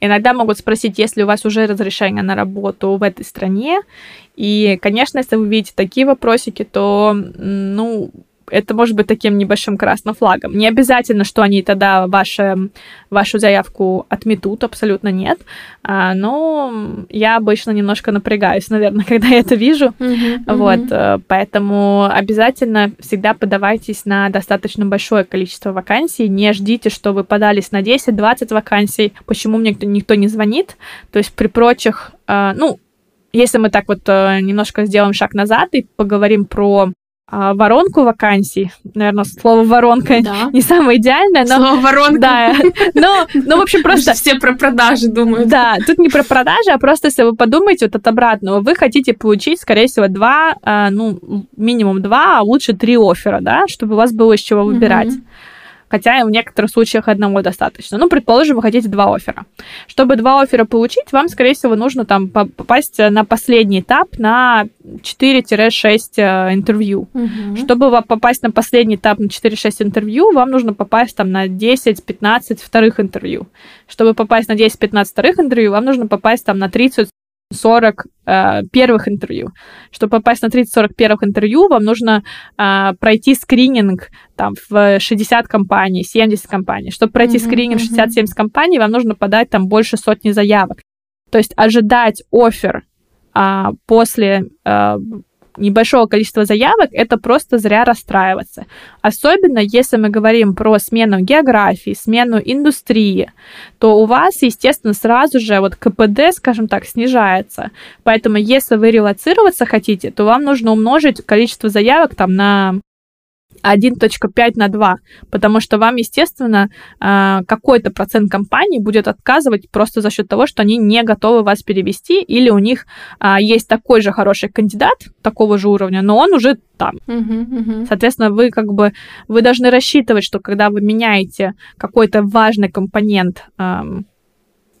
Иногда могут спросить, если у вас уже разрешение на работу в этой стране. И, конечно, если вы видите такие вопросики, то, ну, это может быть таким небольшим красным флагом. Не обязательно, что они тогда ваше, вашу заявку отметут, абсолютно нет. А, но я обычно немножко напрягаюсь, наверное, (laughs) когда я это вижу. Mm-hmm, вот, mm-hmm. поэтому обязательно всегда подавайтесь на достаточно большое количество вакансий. Не ждите, что вы подались на 10-20 вакансий. Почему мне никто, никто не звонит? То есть при прочих, а, ну, если мы так вот э, немножко сделаем шаг назад и поговорим про а, воронку вакансий. Наверное, слово воронка да. не самое идеальное, но... Слово воронка. Да, но, но в общем, просто... Все про продажи думают. Да, тут не про продажи, а просто, если вы подумаете вот от обратного, вы хотите получить, скорее всего, два, а, ну, минимум два, а лучше три оффера, да, чтобы у вас было из чего выбирать. Хотя в некоторых случаях одного достаточно. Ну, предположим, вы хотите два оффера. Чтобы два оффера получить, вам, скорее всего, нужно там попасть на последний этап на 4-6 э, интервью. Угу. Чтобы попасть на последний этап на 4-6 интервью, вам нужно попасть там на 10-15 вторых интервью. Чтобы попасть на 10-15 вторых интервью, вам нужно попасть там на 30 30-40 э, первых интервью. Чтобы попасть на 30-40 первых интервью, вам нужно э, пройти скрининг там в 60 компаний, 70 компаний. Чтобы пройти mm-hmm, скрининг mm-hmm. 60-70 компаний, вам нужно подать там больше сотни заявок. То есть ожидать офер а, после а, небольшого количества заявок, это просто зря расстраиваться. Особенно если мы говорим про смену географии, смену индустрии, то у вас, естественно, сразу же вот КПД, скажем так, снижается. Поэтому если вы релацироваться хотите, то вам нужно умножить количество заявок там на 1.5 на 2, потому что вам, естественно, а, какой-то процент компаний будет отказывать просто за счет того, что они не готовы вас перевести, или у них а, есть такой же хороший кандидат такого же уровня, но он уже там. Uh-huh, uh-huh. Соответственно, вы как бы вы должны рассчитывать, что когда вы меняете какой-то важный компонент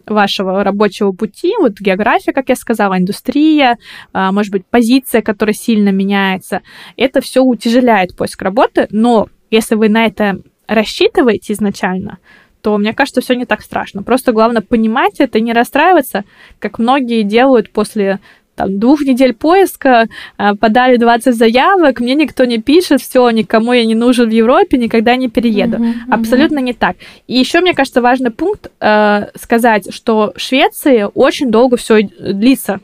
вашего рабочего пути, вот география, как я сказала, индустрия, а, может быть, позиция, которая сильно меняется, это все утяжеляет поиск работы, но если вы на это рассчитываете изначально, то мне кажется, все не так страшно. Просто главное понимать это и не расстраиваться, как многие делают после там, двух недель поиска, э, подали 20 заявок, мне никто не пишет, все, никому я не нужен в Европе, никогда не перееду. Uh-huh, uh-huh. Абсолютно не так. И еще, мне кажется, важный пункт э, сказать, что в Швеции очень долго все длится.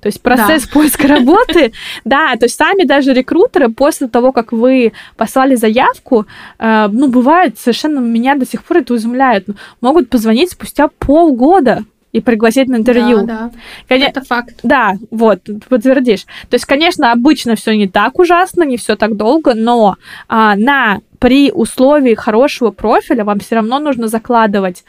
То есть процесс да. поиска работы, (laughs) да, то есть сами даже рекрутеры после того, как вы послали заявку, э, ну, бывает совершенно, меня до сих пор это изумляет, могут позвонить спустя полгода и пригласить на интервью. Да, да. Коне... Это факт. Да, вот, подтвердишь. То есть, конечно, обычно все не так ужасно, не все так долго, но а, на при условии хорошего профиля вам все равно нужно закладывать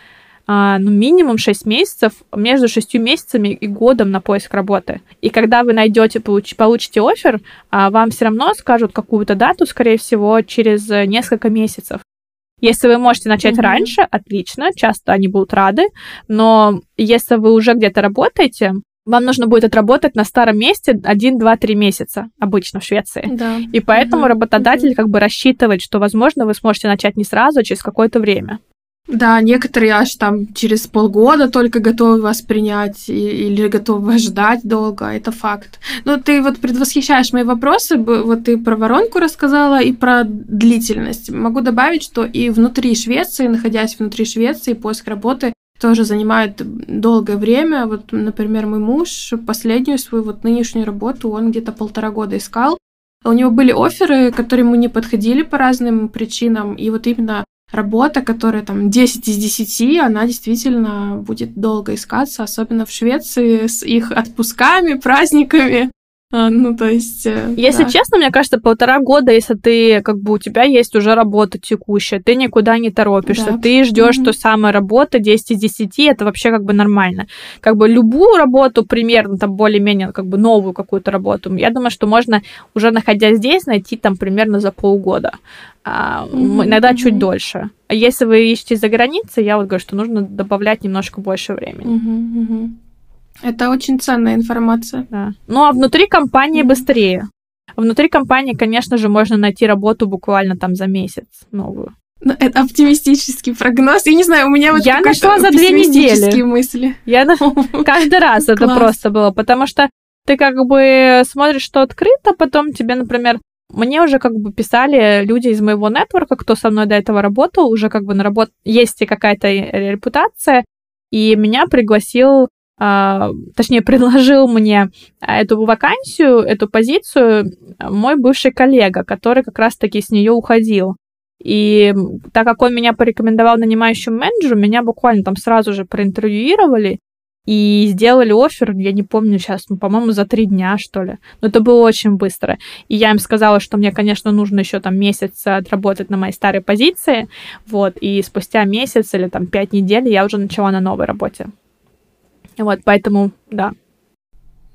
а, ну, минимум 6 месяцев, между 6 месяцами и годом на поиск работы. И когда вы найдете, получ, получите офер, а, вам все равно скажут какую-то дату, скорее всего, через несколько месяцев. Если вы можете начать mm-hmm. раньше, отлично, часто они будут рады, но если вы уже где-то работаете, вам нужно будет отработать на старом месте 1, 2, 3 месяца обычно в Швеции. Да. И поэтому mm-hmm. работодатель mm-hmm. как бы рассчитывает, что, возможно, вы сможете начать не сразу, а через какое-то время. Да, некоторые аж там через полгода только готовы вас принять или готовы ждать долго, это факт. Но ты вот предвосхищаешь мои вопросы, вот ты про воронку рассказала и про длительность. Могу добавить, что и внутри Швеции, находясь внутри Швеции, поиск работы тоже занимает долгое время. Вот, например, мой муж последнюю свою вот нынешнюю работу он где-то полтора года искал. У него были оферы, которые ему не подходили по разным причинам, и вот именно работа, которая там 10 из 10, она действительно будет долго искаться, особенно в Швеции с их отпусками, праздниками. А, ну, то есть... Э, если да. честно, мне кажется, полтора года, если ты, как бы, у тебя есть уже работа текущая, ты никуда не торопишься, да. ты ждешь mm-hmm. той самой работы 10 из 10, это вообще как бы нормально. Как бы любую работу, примерно, там, более-менее, как бы, новую какую-то работу, я думаю, что можно, уже находясь здесь, найти там примерно за полгода. А, mm-hmm. Иногда mm-hmm. чуть дольше. А если вы ищете за границей, я вот говорю, что нужно добавлять немножко больше времени. Mm-hmm. Mm-hmm. Это очень ценная информация. Да. Ну а внутри компании быстрее. Внутри компании, конечно же, можно найти работу буквально там за месяц новую. Ну, это оптимистический прогноз. Я не знаю, у меня вот я нашла за две недели мысли. Я на... (laughs) каждый раз это просто было, потому что ты как бы смотришь, что открыто, потом тебе, например, мне уже как бы писали люди из моего нетворка, кто со мной до этого работал, уже как бы на работе есть и какая-то репутация, и меня пригласил точнее, предложил мне эту вакансию, эту позицию мой бывший коллега, который как раз-таки с нее уходил. И так как он меня порекомендовал нанимающему менеджеру, меня буквально там сразу же проинтервьюировали и сделали офер, я не помню сейчас, ну, по-моему, за три дня, что ли. Но это было очень быстро. И я им сказала, что мне, конечно, нужно еще там месяц отработать на моей старой позиции, вот, и спустя месяц или там пять недель я уже начала на новой работе. Вот, поэтому, да.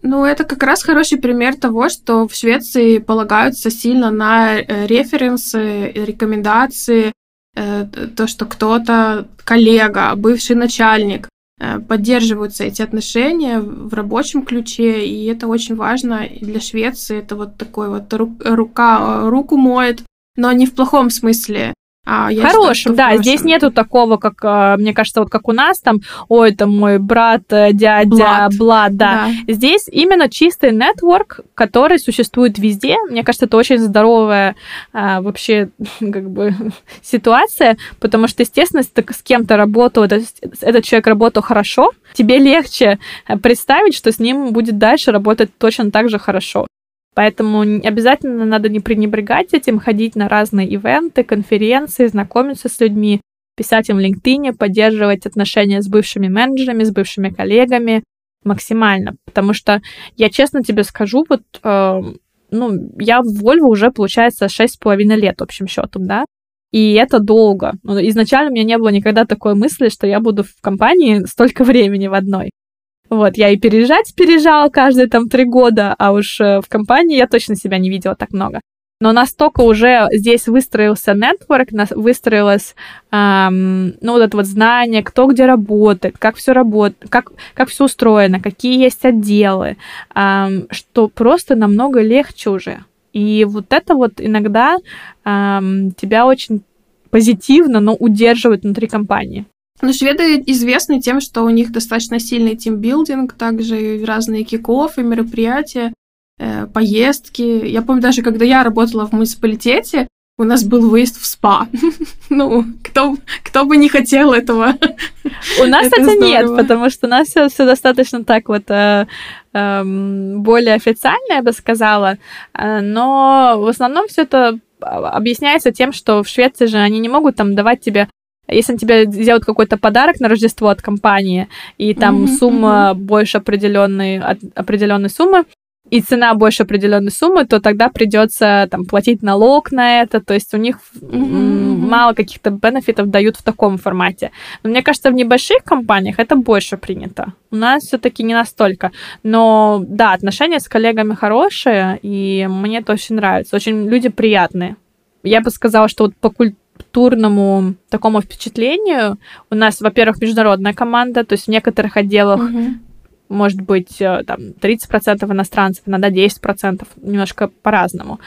Ну, это как раз хороший пример того, что в Швеции полагаются сильно на э, референсы, рекомендации, э, то, что кто-то, коллега, бывший начальник, э, поддерживаются эти отношения в рабочем ключе, и это очень важно для Швеции. Это вот такой вот рука руку моет, но не в плохом смысле, А хорошим, да. Хорошим. Здесь нету такого, как, э, мне кажется, вот как у нас там, ой, это мой брат, э, дядя, Блад, да. да. Здесь именно чистый нетворк, который существует везде. Мне кажется, это очень здоровая а, вообще (laughs) как бы (laughs) ситуация, потому что, естественно, если ты с кем-то работал, этот, этот человек работал хорошо, тебе легче представить, что с ним будет дальше работать точно так же хорошо. Поэтому обязательно надо не пренебрегать этим, ходить на разные ивенты, конференции, знакомиться с людьми, писать им в LinkedIn, поддерживать отношения с бывшими менеджерами, с бывшими коллегами максимально. Потому что я честно тебе скажу, вот, э, ну, я в Volvo уже, получается, 6,5 лет, общим счетом, да, и это долго. Ну, изначально у меня не было никогда такой мысли, что я буду в компании столько (laughs) времени в одной. Вот, я и переезжать переезжала каждые там три года, а уж э, в компании я точно себя не видела так много. Но настолько уже здесь выстроился нетворк, выстроилось, эм, ну, вот это вот знание, кто где работает, как все работает, как, как все устроено, какие есть отделы, эм, что просто намного легче уже. И вот это вот иногда эм, тебя очень позитивно, но удерживает внутри компании. Ну, шведы известны тем, что у них достаточно сильный тимбилдинг, также разные кик-оффы, мероприятия, э, поездки. Я помню даже, когда я работала в муниципалитете, у нас был выезд в СПА. (laughs) ну, кто, кто бы не хотел этого. У нас, кстати, нет, потому что у нас все, все достаточно так вот э, э, более официально, я бы сказала. Э, но в основном все это объясняется тем, что в Швеции же они не могут там давать тебе если тебе сделают какой-то подарок на Рождество от компании, и там mm-hmm, сумма mm-hmm. больше определенной, от определенной суммы, и цена больше определенной суммы, то тогда придется там платить налог на это. То есть у них mm-hmm. мало каких-то бенефитов дают в таком формате. Но мне кажется, в небольших компаниях это больше принято. У нас все-таки не настолько. Но да, отношения с коллегами хорошие, и мне это очень нравится. Очень люди приятные. Я бы сказала, что вот по культуре культурному такому впечатлению у нас, во-первых, международная команда, то есть в некоторых отделах угу. может быть э, там 30% иностранцев, иногда 10%, немножко по-разному.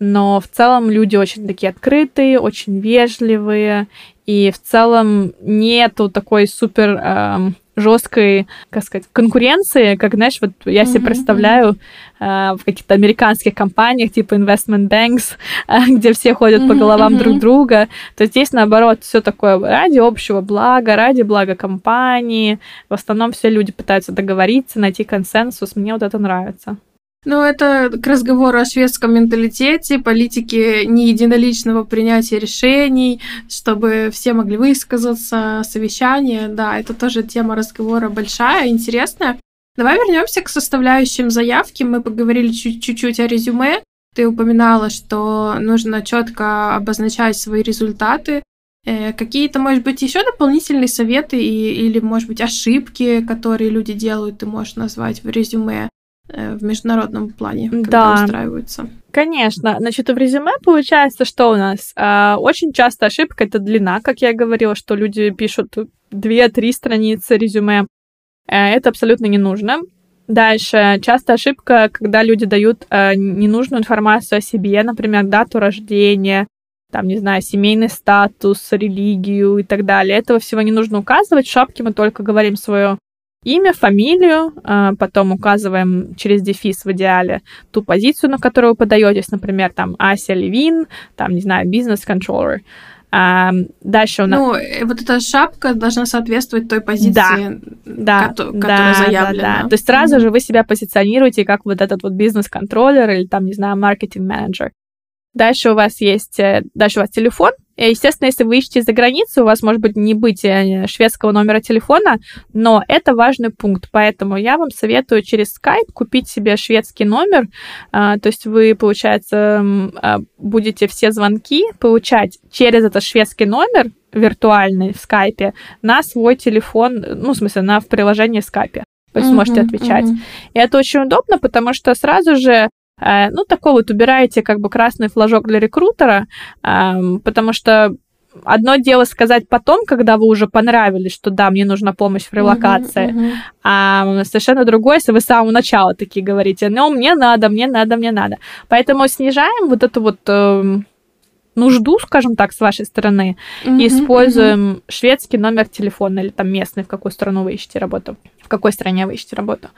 Но в целом люди очень такие открытые, очень вежливые, и в целом нету такой супер эм, жесткой, как сказать, конкуренции, как, знаешь, вот я себе mm-hmm. представляю э, в каких-то американских компаниях, типа investment banks, (laughs) э, где все ходят mm-hmm. по головам mm-hmm. друг друга, то здесь, наоборот, все такое ради общего блага, ради блага компании. В основном все люди пытаются договориться, найти консенсус. Мне вот это нравится. Ну, это к разговору о шведском менталитете, политике не единоличного принятия решений, чтобы все могли высказаться, совещание. Да, это тоже тема разговора большая, интересная. Давай вернемся к составляющим заявки. Мы поговорили чуть-чуть о резюме. Ты упоминала, что нужно четко обозначать свои результаты. Э, какие-то, может быть, еще дополнительные советы и, или, может быть, ошибки, которые люди делают, ты можешь назвать в резюме? Э, в международном плане, когда да. устраиваются. Конечно. Значит, в резюме получается, что у нас э, очень часто ошибка это длина, как я говорила, что люди пишут 2-3 страницы резюме. Э, это абсолютно не нужно. Дальше, часто ошибка, когда люди дают э, ненужную информацию о себе, например, дату рождения, там, не знаю, семейный статус, религию и так далее. Этого всего не нужно указывать. В шапке мы только говорим свое имя, фамилию, а, потом указываем через дефис в идеале ту позицию, на которую вы подаетесь, например, там Ася Левин, там, не знаю, бизнес-контроллер. А, дальше у нас... Ну, э, вот эта шапка должна соответствовать той позиции, да, ко- да, которая да, заявлена. Да, да. То есть сразу mm-hmm. же вы себя позиционируете как вот этот вот бизнес-контроллер или там, не знаю, маркетинг-менеджер. Дальше у вас есть, э, дальше у вас телефон. И, естественно, если вы ищете за границу, у вас может быть не быть э, шведского номера телефона, но это важный пункт. Поэтому я вам советую через Skype купить себе шведский номер. А, то есть вы, получается, а, будете все звонки получать через этот шведский номер виртуальный в скайпе на свой телефон, ну, в смысле, на в приложении в скайпе. То есть uh-huh, можете отвечать. Uh-huh. И это очень удобно, потому что сразу же Э, ну, такой вот убираете как бы красный флажок для рекрутера, эм, потому что одно дело сказать потом, когда вы уже понравились, что да, мне нужна помощь в релокации, uh-huh, uh-huh. а совершенно другое, если вы с самого начала такие говорите, ну, мне надо, мне надо, мне надо. Поэтому снижаем вот эту вот э, нужду, скажем так, с вашей стороны, mm-hmm, и используем mm-hmm. шведский номер телефона или там местный, в какую страну вы ищете работу, в какой стране вы ищете работу.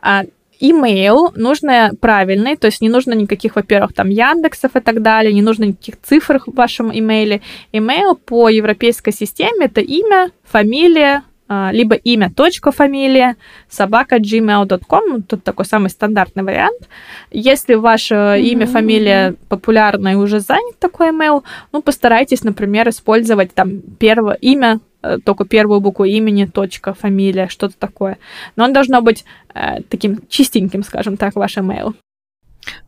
А, Имейл нужно правильный, то есть не нужно никаких, во-первых, там Яндексов и так далее, не нужно никаких цифр в вашем имейле. Имейл по европейской системе это имя, фамилия, а, либо имя, точка, фамилия, собака gmail.com, ну, тут такой самый стандартный вариант. Если ваше mm-hmm. имя, фамилия популярна и уже занят такой email, ну, постарайтесь, например, использовать там первое имя, только первую букву имени, точка, фамилия, что-то такое. Но он должно быть э, таким чистеньким, скажем так, ваш email.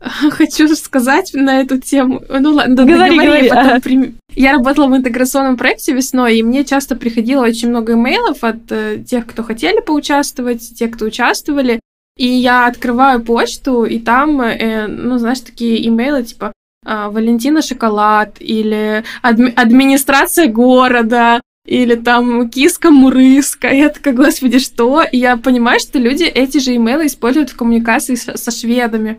Хочу сказать на эту тему. Ну ладно, говори, говори. Потом ага. при... Я работала в интеграционном проекте весной, и мне часто приходило очень много имейлов от э, тех, кто хотели поучаствовать, тех, кто участвовали. И я открываю почту, и там, э, ну, знаешь, такие имейлы типа э, Валентина Шоколад или адми- администрация города, или там киска мурыска. Я такая, господи, что? И я понимаю, что люди эти же имейлы используют в коммуникации со шведами.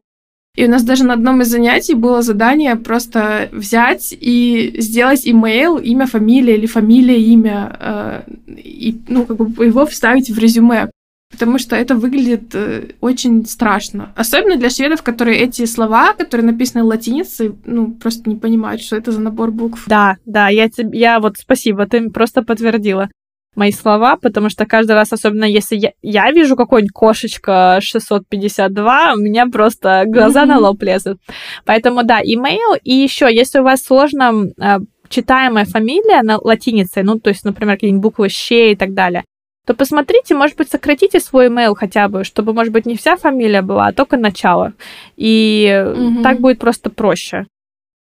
И у нас даже на одном из занятий было задание просто взять и сделать имейл, имя, фамилия или фамилия, имя, э, и, ну, как бы его вставить в резюме. Потому что это выглядит э, очень страшно. Особенно для шведов, которые эти слова, которые написаны латиницей, ну, просто не понимают, что это за набор букв. Да, да, я, тебе, я вот спасибо, ты просто подтвердила мои слова, потому что каждый раз, особенно если я, я вижу какой-нибудь кошечка 652, у меня просто глаза mm-hmm. на лоб лезут. Поэтому, да, имейл. И еще, если у вас сложно э, читаемая фамилия на латинице, ну, то есть, например, какие-нибудь буквы «щ» и так далее, то посмотрите, может быть, сократите свой email хотя бы, чтобы, может быть, не вся фамилия была, а только начало. И mm-hmm. так будет просто проще.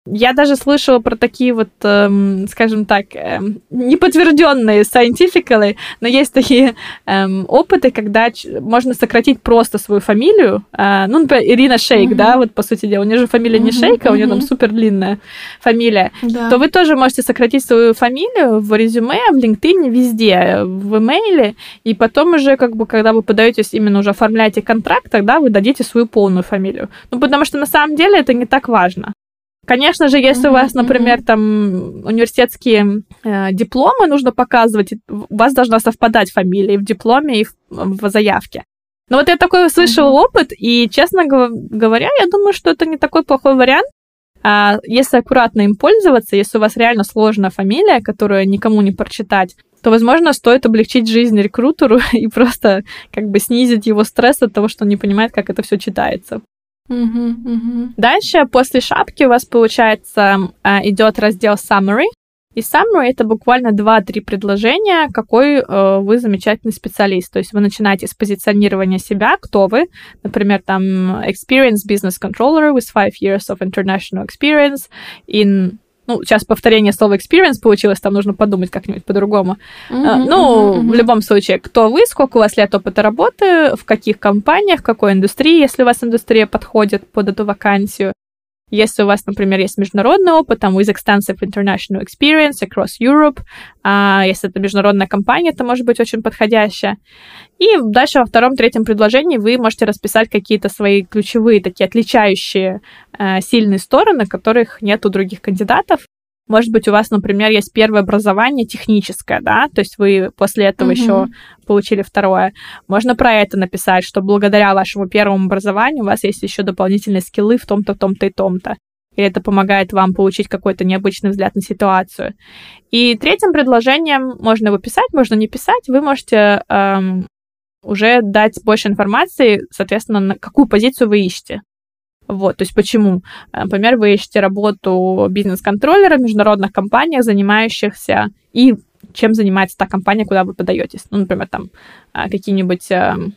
Я даже слышала про такие вот, эм, скажем так, эм, неподтвержденные scientifically, но есть такие эм, опыты, когда можно сократить просто свою фамилию. Э, ну, например, Ирина Шейк, mm-hmm. да, вот по сути дела, у нее же фамилия mm-hmm. не Шейка, у нее там супер длинная фамилия. Да. То вы тоже можете сократить свою фамилию в резюме, в LinkedIn, везде, в имейле, и потом уже, как бы, когда вы подаетесь, именно уже оформляете контракт, тогда вы дадите свою полную фамилию. Ну, потому что на самом деле это не так важно. Конечно же, если mm-hmm, у вас, например, там университетские э, дипломы нужно показывать, у вас должна совпадать фамилия и в дипломе, и в, в заявке. Но вот я такой слышал mm-hmm. опыт, и, честно говоря, я думаю, что это не такой плохой вариант. А если аккуратно им пользоваться, если у вас реально сложная фамилия, которую никому не прочитать, то, возможно, стоит облегчить жизнь рекрутеру (laughs) и просто как бы снизить его стресс от того, что он не понимает, как это все читается. Дальше после шапки у вас получается а, идет раздел summary. И summary это буквально 2-3 предложения, какой э, вы замечательный специалист. То есть вы начинаете с позиционирования себя, кто вы. Например, там experienced business controller with five years of international experience in ну, сейчас повторение слова experience получилось, там нужно подумать как-нибудь по-другому. Mm-hmm, ну, mm-hmm. в любом случае, кто вы, сколько у вас лет опыта работы, в каких компаниях, в какой индустрии, если у вас индустрия подходит под эту вакансию. Если у вас, например, есть международный опыт, там, with extensive international experience across Europe, а если это международная компания, это может быть очень подходящая. И дальше во втором-третьем предложении вы можете расписать какие-то свои ключевые, такие отличающие сильные стороны, которых нет у других кандидатов. Может быть, у вас, например, есть первое образование техническое, да, то есть вы после этого mm-hmm. еще получили второе. Можно про это написать, что благодаря вашему первому образованию у вас есть еще дополнительные скиллы в том-то, том-то и том-то. И это помогает вам получить какой-то необычный взгляд на ситуацию. И третьим предложением можно его писать, можно не писать. Вы можете эм, уже дать больше информации, соответственно, на какую позицию вы ищете. Вот, то есть почему? Например, вы ищете работу бизнес-контроллера в международных компаниях, занимающихся и чем занимается та компания, куда вы подаетесь. Ну, например, там а, какие-нибудь эм,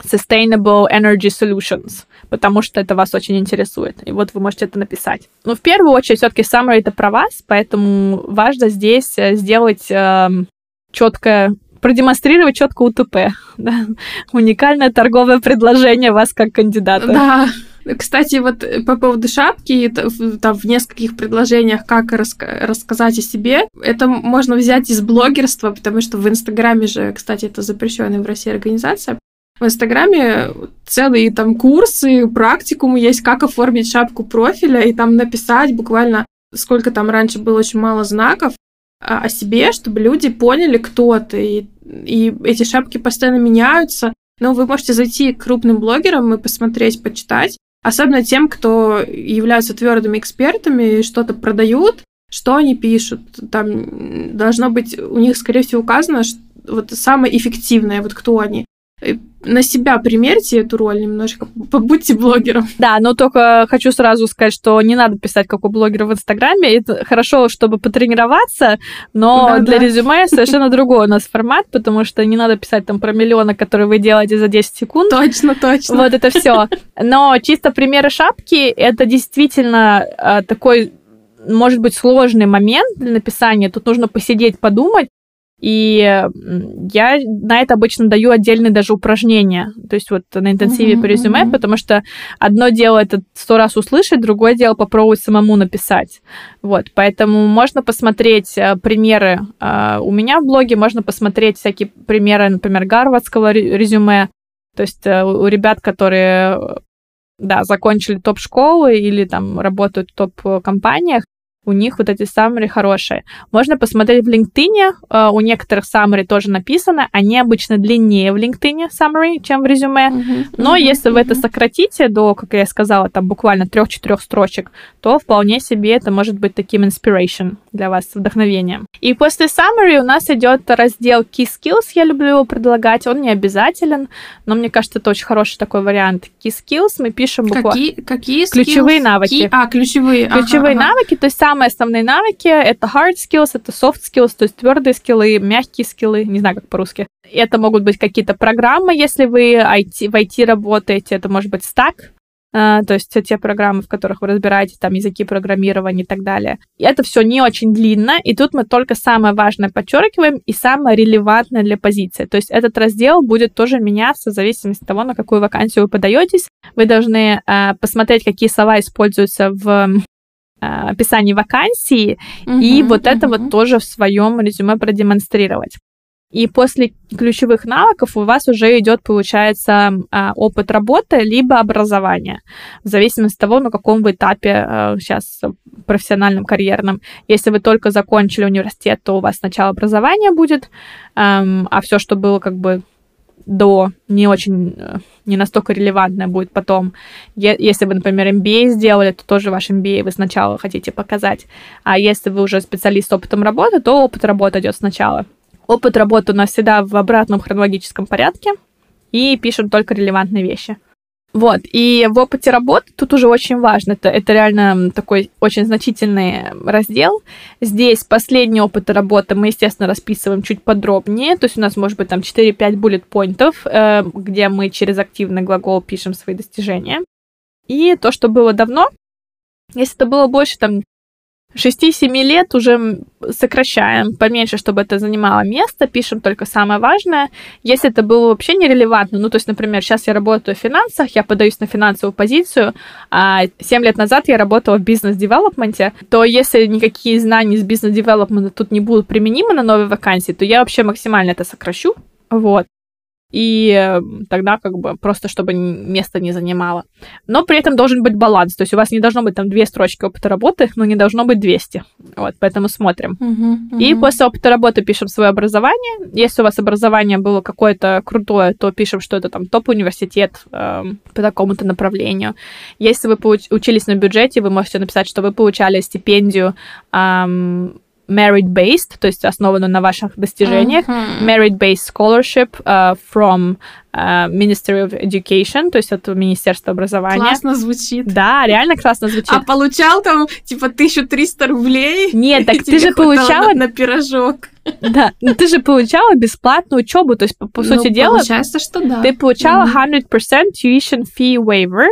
Sustainable Energy Solutions, потому что это вас очень интересует. И вот вы можете это написать. Но в первую очередь все-таки summary это про вас, поэтому важно здесь э, сделать э, четкое продемонстрировать четко УТП. (laughs) Да? Уникальное торговое предложение вас как кандидата. Да. Кстати, вот э, по поводу шапки, там в нескольких предложениях, как раска- рассказать о себе, это можно взять из блогерства, потому что в Инстаграме же, кстати, это запрещенная в России организация. В Инстаграме целые там курсы, практикумы есть, как оформить шапку профиля и там написать буквально сколько там раньше было очень мало знаков а, о себе, чтобы люди поняли, кто ты. И, и эти шапки постоянно меняются. Но вы можете зайти к крупным блогерам и посмотреть, почитать. Особенно тем, кто являются твердыми экспертами и что-то продают, что они пишут. Там должно быть у них, скорее всего, указано, что вот самое эффективное, вот кто они на себя примерьте эту роль немножко, побудьте блогером. Да, но только хочу сразу сказать, что не надо писать, как у блогера в Инстаграме. Это хорошо, чтобы потренироваться, но да, для да. резюме совершенно другой у нас формат, потому что не надо писать там про миллионы, которые вы делаете за 10 секунд. Точно, точно. Вот это все. Но чисто примеры шапки, это действительно э, такой может быть сложный момент для написания. Тут нужно посидеть, подумать. И я на это обычно даю отдельные даже упражнения, то есть вот на интенсиве uh-huh, по резюме, uh-huh. потому что одно дело это сто раз услышать, другое дело попробовать самому написать. Вот, поэтому можно посмотреть э, примеры э, у меня в блоге, можно посмотреть всякие примеры, например, гарвардского резюме, то есть э, у ребят, которые да, закончили топ-школы или там работают в топ-компаниях, у них вот эти summary хорошие. Можно посмотреть в LinkedIn, э, у некоторых summary тоже написано, они обычно длиннее в LinkedIn summary, чем в резюме, uh-huh, но uh-huh, если uh-huh. вы это сократите до, как я сказала, там буквально трех-четырех строчек, то вполне себе это может быть таким inspiration для вас, вдохновением. И после summary у нас идет раздел key skills, я люблю его предлагать, он не обязателен, но мне кажется, это очень хороший такой вариант. Key skills мы пишем буквально... Какие, какие Ключевые skills? навыки. Key... А, ключевые. Ключевые ага, навыки, то есть самые основные навыки — это hard skills, это soft skills, то есть твердые скиллы, мягкие скиллы, не знаю, как по-русски. Это могут быть какие-то программы, если вы IT, в IT работаете, это может быть стак, Uh, то есть те программы, в которых вы разбираете там языки программирования и так далее. И это все не очень длинно, и тут мы только самое важное подчеркиваем и самое релевантное для позиции. То есть этот раздел будет тоже меняться в зависимости от того, на какую вакансию вы подаетесь. Вы должны uh, посмотреть, какие слова используются в Э, описании вакансии, угу, и вот угу. это вот тоже в своем резюме продемонстрировать. И после ключевых навыков у вас уже идет, получается, э, опыт работы либо образование, в зависимости от того, на каком вы этапе сейчас э, профессиональном, карьерном. Если вы только закончили университет, то у вас сначала образование будет, эм, а все, что было как бы до не очень, э, не настолько релевантное будет потом. Если вы, например, MBA сделали, то тоже ваш MBA вы сначала хотите показать. А если вы уже специалист с опытом работы, то опыт работы идет сначала. Опыт работы у нас всегда в обратном хронологическом порядке, и пишем только релевантные вещи. Вот, и в опыте работы тут уже очень важно, это, это реально такой очень значительный раздел. Здесь последний опыт работы мы, естественно, расписываем чуть подробнее, то есть у нас может быть там 4-5 буллет-поинтов, э, где мы через активный глагол пишем свои достижения. И то, что было давно, если это было больше там 6-7 лет уже сокращаем поменьше, чтобы это занимало место, пишем только самое важное. Если это было вообще нерелевантно, ну, то есть, например, сейчас я работаю в финансах, я подаюсь на финансовую позицию, а 7 лет назад я работала в бизнес-девелопменте, то если никакие знания из бизнес-девелопмента тут не будут применимы на новой вакансии, то я вообще максимально это сокращу. Вот и эм, тогда как бы просто чтобы место не занимало. Но при этом должен быть баланс, то есть у вас не должно быть там две строчки опыта работы, но не должно быть 200. Вот, поэтому смотрим. Uh-huh. И после опыта работы пишем свое образование. Если у вас образование было какое-то крутое, то пишем, что это там топ-университет э, по такому-то направлению. Если вы учились на бюджете, вы можете написать, что вы получали стипендию э, merit-based, то есть основано на ваших достижениях, uh-huh. merit-based scholarship uh, from uh, Ministry of Education, то есть это Министерство образования. Классно звучит. Да, реально классно звучит. А получал там типа 1300 рублей? Нет, так ты же получала... На, на пирожок. Да, но ты же получала бесплатную учебу, то есть, по, по ну, сути дела... получается, что да. Ты получала mm-hmm. 100% tuition fee waiver,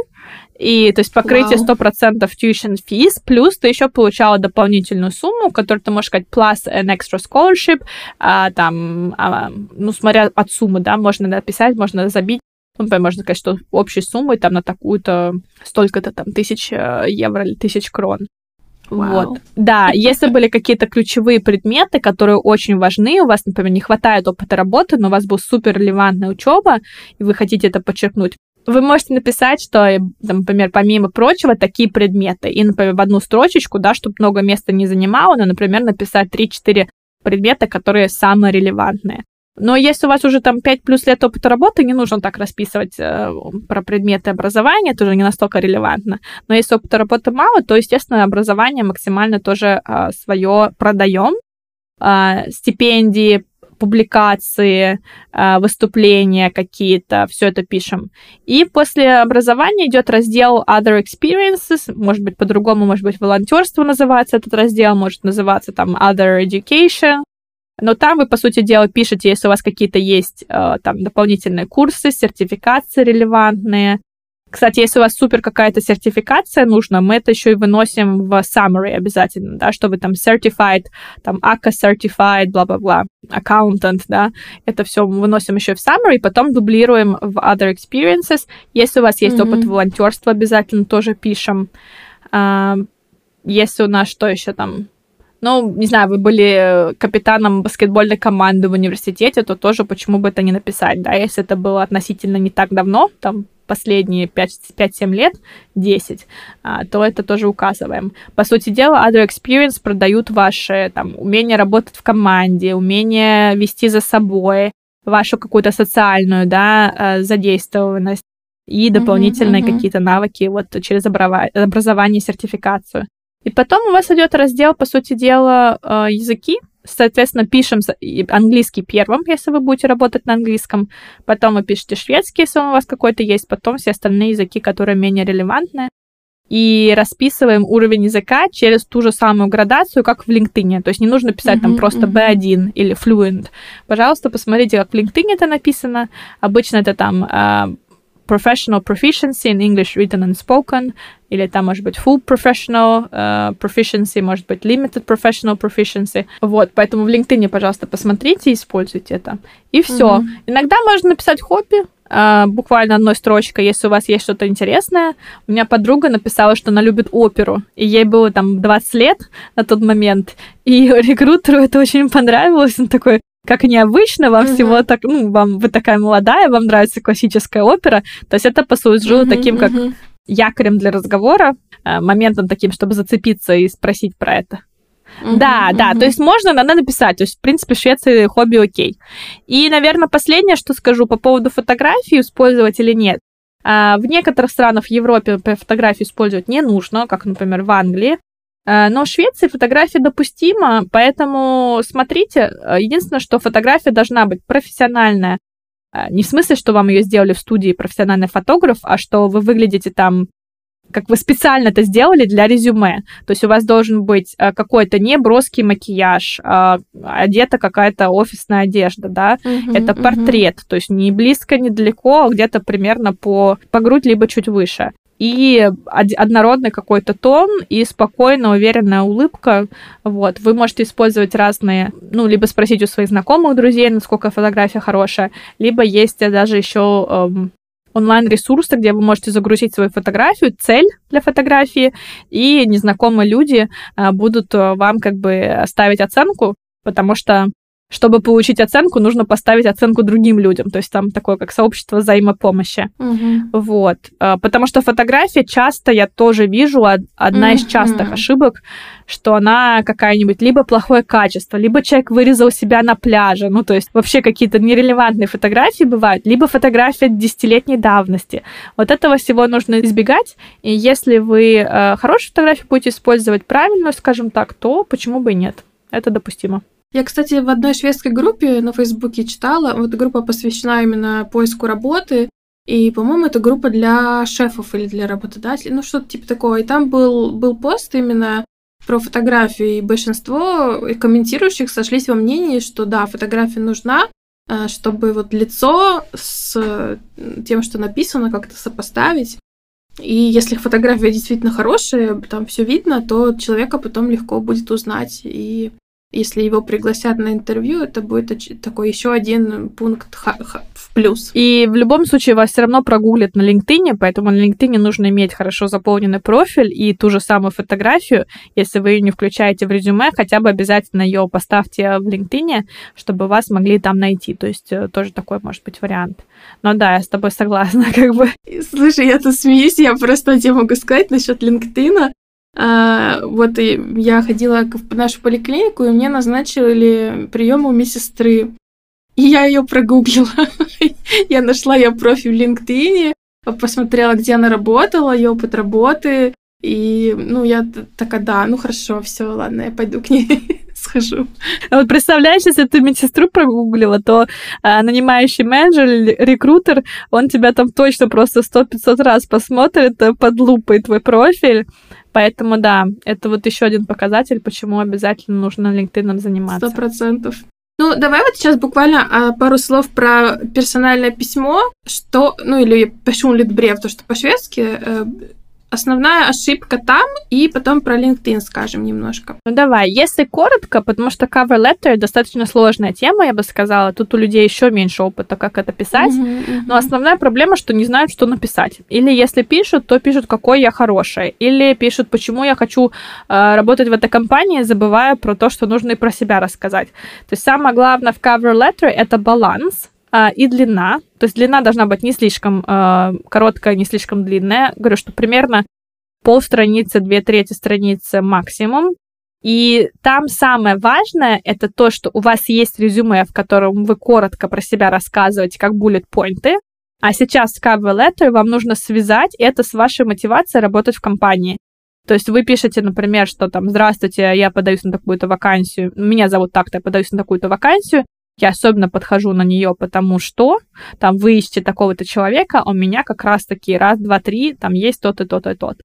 и, то есть, покрытие сто процентов tuition fees, плюс ты еще получала дополнительную сумму, которую ты можешь сказать plus an extra scholarship, а, там, а, ну, смотря от суммы, да, можно написать, можно забить, ну, например, можно сказать, что общей суммой там на такую-то, столько-то там тысяч э, евро или тысяч крон. Wow. Вот. Да, если были какие-то ключевые предметы, которые очень важны, у вас, например, не хватает опыта работы, но у вас была супер релевантная учеба, и вы хотите это подчеркнуть, вы можете написать, что, например, помимо прочего, такие предметы. И, например, в одну строчечку, да, чтобы много места не занимало, но, например, написать 3-4 предмета, которые самые релевантные. Но если у вас уже там 5 плюс лет опыта работы, не нужно так расписывать э, про предметы образования, это уже не настолько релевантно. Но если опыта работы мало, то, естественно, образование максимально тоже э, свое продаем. Э, стипендии, публикации, э, выступления какие-то, все это пишем. И после образования идет раздел Other Experiences, может быть, по-другому, может быть, волонтерство называется этот раздел, может называться там Other Education, но там вы, по сути дела, пишете, если у вас какие-то есть э, там дополнительные курсы, сертификации релевантные, кстати, если у вас супер какая-то сертификация нужна, мы это еще и выносим в summary обязательно, да, что вы там certified, там ACA certified, бла-бла-бла, accountant, да, это все выносим еще в summary, потом дублируем в other experiences. Если у вас есть mm-hmm. опыт волонтерства, обязательно тоже пишем. А, если у нас что еще там ну, не знаю, вы были капитаном баскетбольной команды в университете, то тоже почему бы это не написать, да, если это было относительно не так давно, там, последние 5-7 лет, 10, а, то это тоже указываем. По сути дела, Other Experience продают ваши там, умение работать в команде, умение вести за собой, вашу какую-то социальную да, э, задействованность и дополнительные uh-huh, uh-huh. какие-то навыки вот через образование, сертификацию. И потом у вас идет раздел, по сути дела, э, языки, Соответственно, пишем английский первым, если вы будете работать на английском. Потом вы пишете шведский, если он у вас какой-то есть. Потом все остальные языки, которые менее релевантны. И расписываем уровень языка через ту же самую градацию, как в LinkedIn. То есть не нужно писать uh-huh, там просто uh-huh. B1 или Fluent. Пожалуйста, посмотрите, как в LinkedIn это написано. Обычно это там uh, professional proficiency in English written and spoken, или там может быть full professional uh, proficiency, может быть limited professional proficiency. Вот, поэтому в LinkedIn, пожалуйста, посмотрите и используйте это. И все. Mm-hmm. Иногда можно написать хобби, Uh, буквально одной строчкой, если у вас есть что-то интересное. У меня подруга написала, что она любит оперу, и ей было там 20 лет на тот момент, и рекрутеру это очень понравилось. Он такой, как необычно, вам uh-huh. всего так, ну, вам вы такая молодая, вам нравится классическая опера, то есть это послужило uh-huh, таким как uh-huh. якорем для разговора, э, моментом таким, чтобы зацепиться и спросить про это. Uh-huh, да, uh-huh. да, то есть можно, надо написать, то есть, в принципе, в Швеции хобби окей. И, наверное, последнее, что скажу по поводу фотографии, использовать или нет. А, в некоторых странах в Европе фотографию использовать не нужно, как, например, в Англии. Э, но в Швеции фотография допустима, поэтому смотрите, э, единственное, что фотография должна быть профессиональная. Э, не в смысле, что вам ее сделали в студии профессиональный фотограф, а что вы выглядите там как вы специально это сделали для резюме. То есть у вас должен быть какой-то не броский макияж, а одета какая-то офисная одежда, да. Uh-huh, это портрет, uh-huh. то есть не близко, не далеко, а где-то примерно по, по грудь, либо чуть выше и однородный какой-то тон и спокойная, уверенная улыбка. Вот. Вы можете использовать разные, ну, либо спросить у своих знакомых, друзей, насколько фотография хорошая, либо есть даже еще эм, онлайн-ресурсы, где вы можете загрузить свою фотографию, цель для фотографии, и незнакомые люди э, будут э, вам как бы ставить оценку, потому что чтобы получить оценку, нужно поставить оценку другим людям. То есть там такое, как сообщество взаимопомощи. Угу. Вот. А, потому что фотография часто я тоже вижу, одна угу. из частых ошибок, что она какая-нибудь либо плохое качество, либо человек вырезал себя на пляже. Ну, то есть вообще какие-то нерелевантные фотографии бывают, либо фотография десятилетней давности. Вот этого всего нужно избегать. И если вы э, хорошую фотографию будете использовать правильно, скажем так, то почему бы и нет? Это допустимо. Я, кстати, в одной шведской группе на Фейсбуке читала, вот группа посвящена именно поиску работы, и, по-моему, это группа для шефов или для работодателей, ну, что-то типа такого. И там был, был пост именно про фотографию, и большинство комментирующих сошлись во мнении, что да, фотография нужна, э, чтобы вот лицо с тем, что написано, как-то сопоставить. И если фотография действительно хорошая, там все видно, то человека потом легко будет узнать и если его пригласят на интервью, это будет такой еще один пункт в плюс. И в любом случае вас все равно прогуглят на LinkedIn, поэтому на LinkedIn нужно иметь хорошо заполненный профиль и ту же самую фотографию. Если вы ее не включаете в резюме, хотя бы обязательно ее поставьте в LinkedIn, чтобы вас могли там найти. То есть э, тоже такой может быть вариант. Но да, я с тобой согласна, (laughs) как бы. Слушай, я тут смеюсь, я просто тебе могу сказать насчет LinkedIn. А, вот и я ходила в нашу поликлинику, и мне назначили прием у медсестры. И я ее прогуглила. (laughs) я нашла ее профиль в LinkedIn, посмотрела, где она работала, ее опыт работы. И, ну, я такая, да, ну хорошо, все, ладно, я пойду к ней (laughs) схожу. А вот представляешь, если ты медсестру прогуглила, то а, нанимающий менеджер или рекрутер, он тебя там точно просто сто пятьсот раз посмотрит э, под лупой твой профиль, Поэтому да, это вот еще один показатель, почему обязательно нужно LinkedIn заниматься. Сто процентов. Ну, давай вот сейчас буквально а, пару слов про персональное письмо, что, ну, или пишу литбрев, то, что по-шведски, э, основная ошибка там, и потом про LinkedIn скажем немножко. Ну давай, если коротко, потому что cover letter достаточно сложная тема, я бы сказала. Тут у людей еще меньше опыта, как это писать. Uh-huh, uh-huh. Но основная проблема, что не знают, что написать. Или если пишут, то пишут, какой я хороший. Или пишут, почему я хочу э, работать в этой компании, забывая про то, что нужно и про себя рассказать. То есть самое главное в cover letter это баланс и длина. То есть длина должна быть не слишком а, короткая, не слишком длинная. Говорю, что примерно полстраницы, две трети страницы максимум. И там самое важное это то, что у вас есть резюме, в котором вы коротко про себя рассказываете, как буллет-поинты, а сейчас в cover letter вам нужно связать это с вашей мотивацией работать в компании. То есть вы пишете, например, что там, здравствуйте, я подаюсь на такую-то вакансию, меня зовут так-то, я подаюсь на такую-то вакансию, я особенно подхожу на нее, потому что там вы ищете такого-то человека, у меня как раз-таки раз, два, три, там есть тот и тот и тот.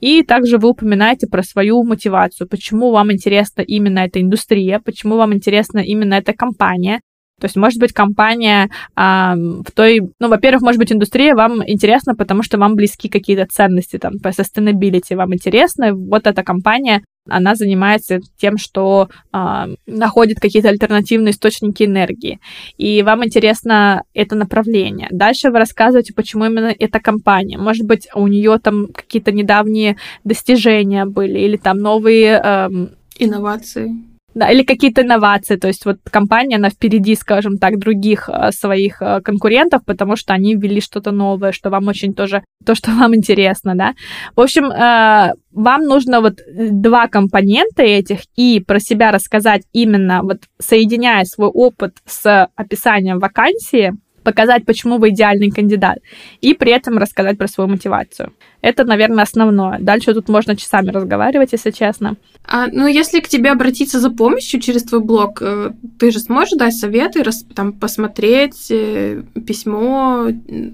И также вы упоминаете про свою мотивацию, почему вам интересна именно эта индустрия, почему вам интересна именно эта компания, то есть, может быть, компания а, в той... Ну, во-первых, может быть, индустрия вам интересна, потому что вам близки какие-то ценности, там, по sustainability вам интересно. Вот эта компания, она занимается тем, что а, находит какие-то альтернативные источники энергии. И вам интересно это направление. Дальше вы рассказываете, почему именно эта компания. Может быть, у нее там какие-то недавние достижения были, или там новые... Эм... Инновации да, или какие-то инновации, то есть вот компания, она впереди, скажем так, других э, своих э, конкурентов, потому что они ввели что-то новое, что вам очень тоже, то, что вам интересно, да. В общем, э, вам нужно вот два компонента этих и про себя рассказать именно вот соединяя свой опыт с описанием вакансии, показать, почему вы идеальный кандидат, и при этом рассказать про свою мотивацию. Это, наверное, основное. Дальше тут можно часами разговаривать, если честно. А, ну, если к тебе обратиться за помощью через твой блог, э, ты же сможешь дать советы, раз, там, посмотреть э, письмо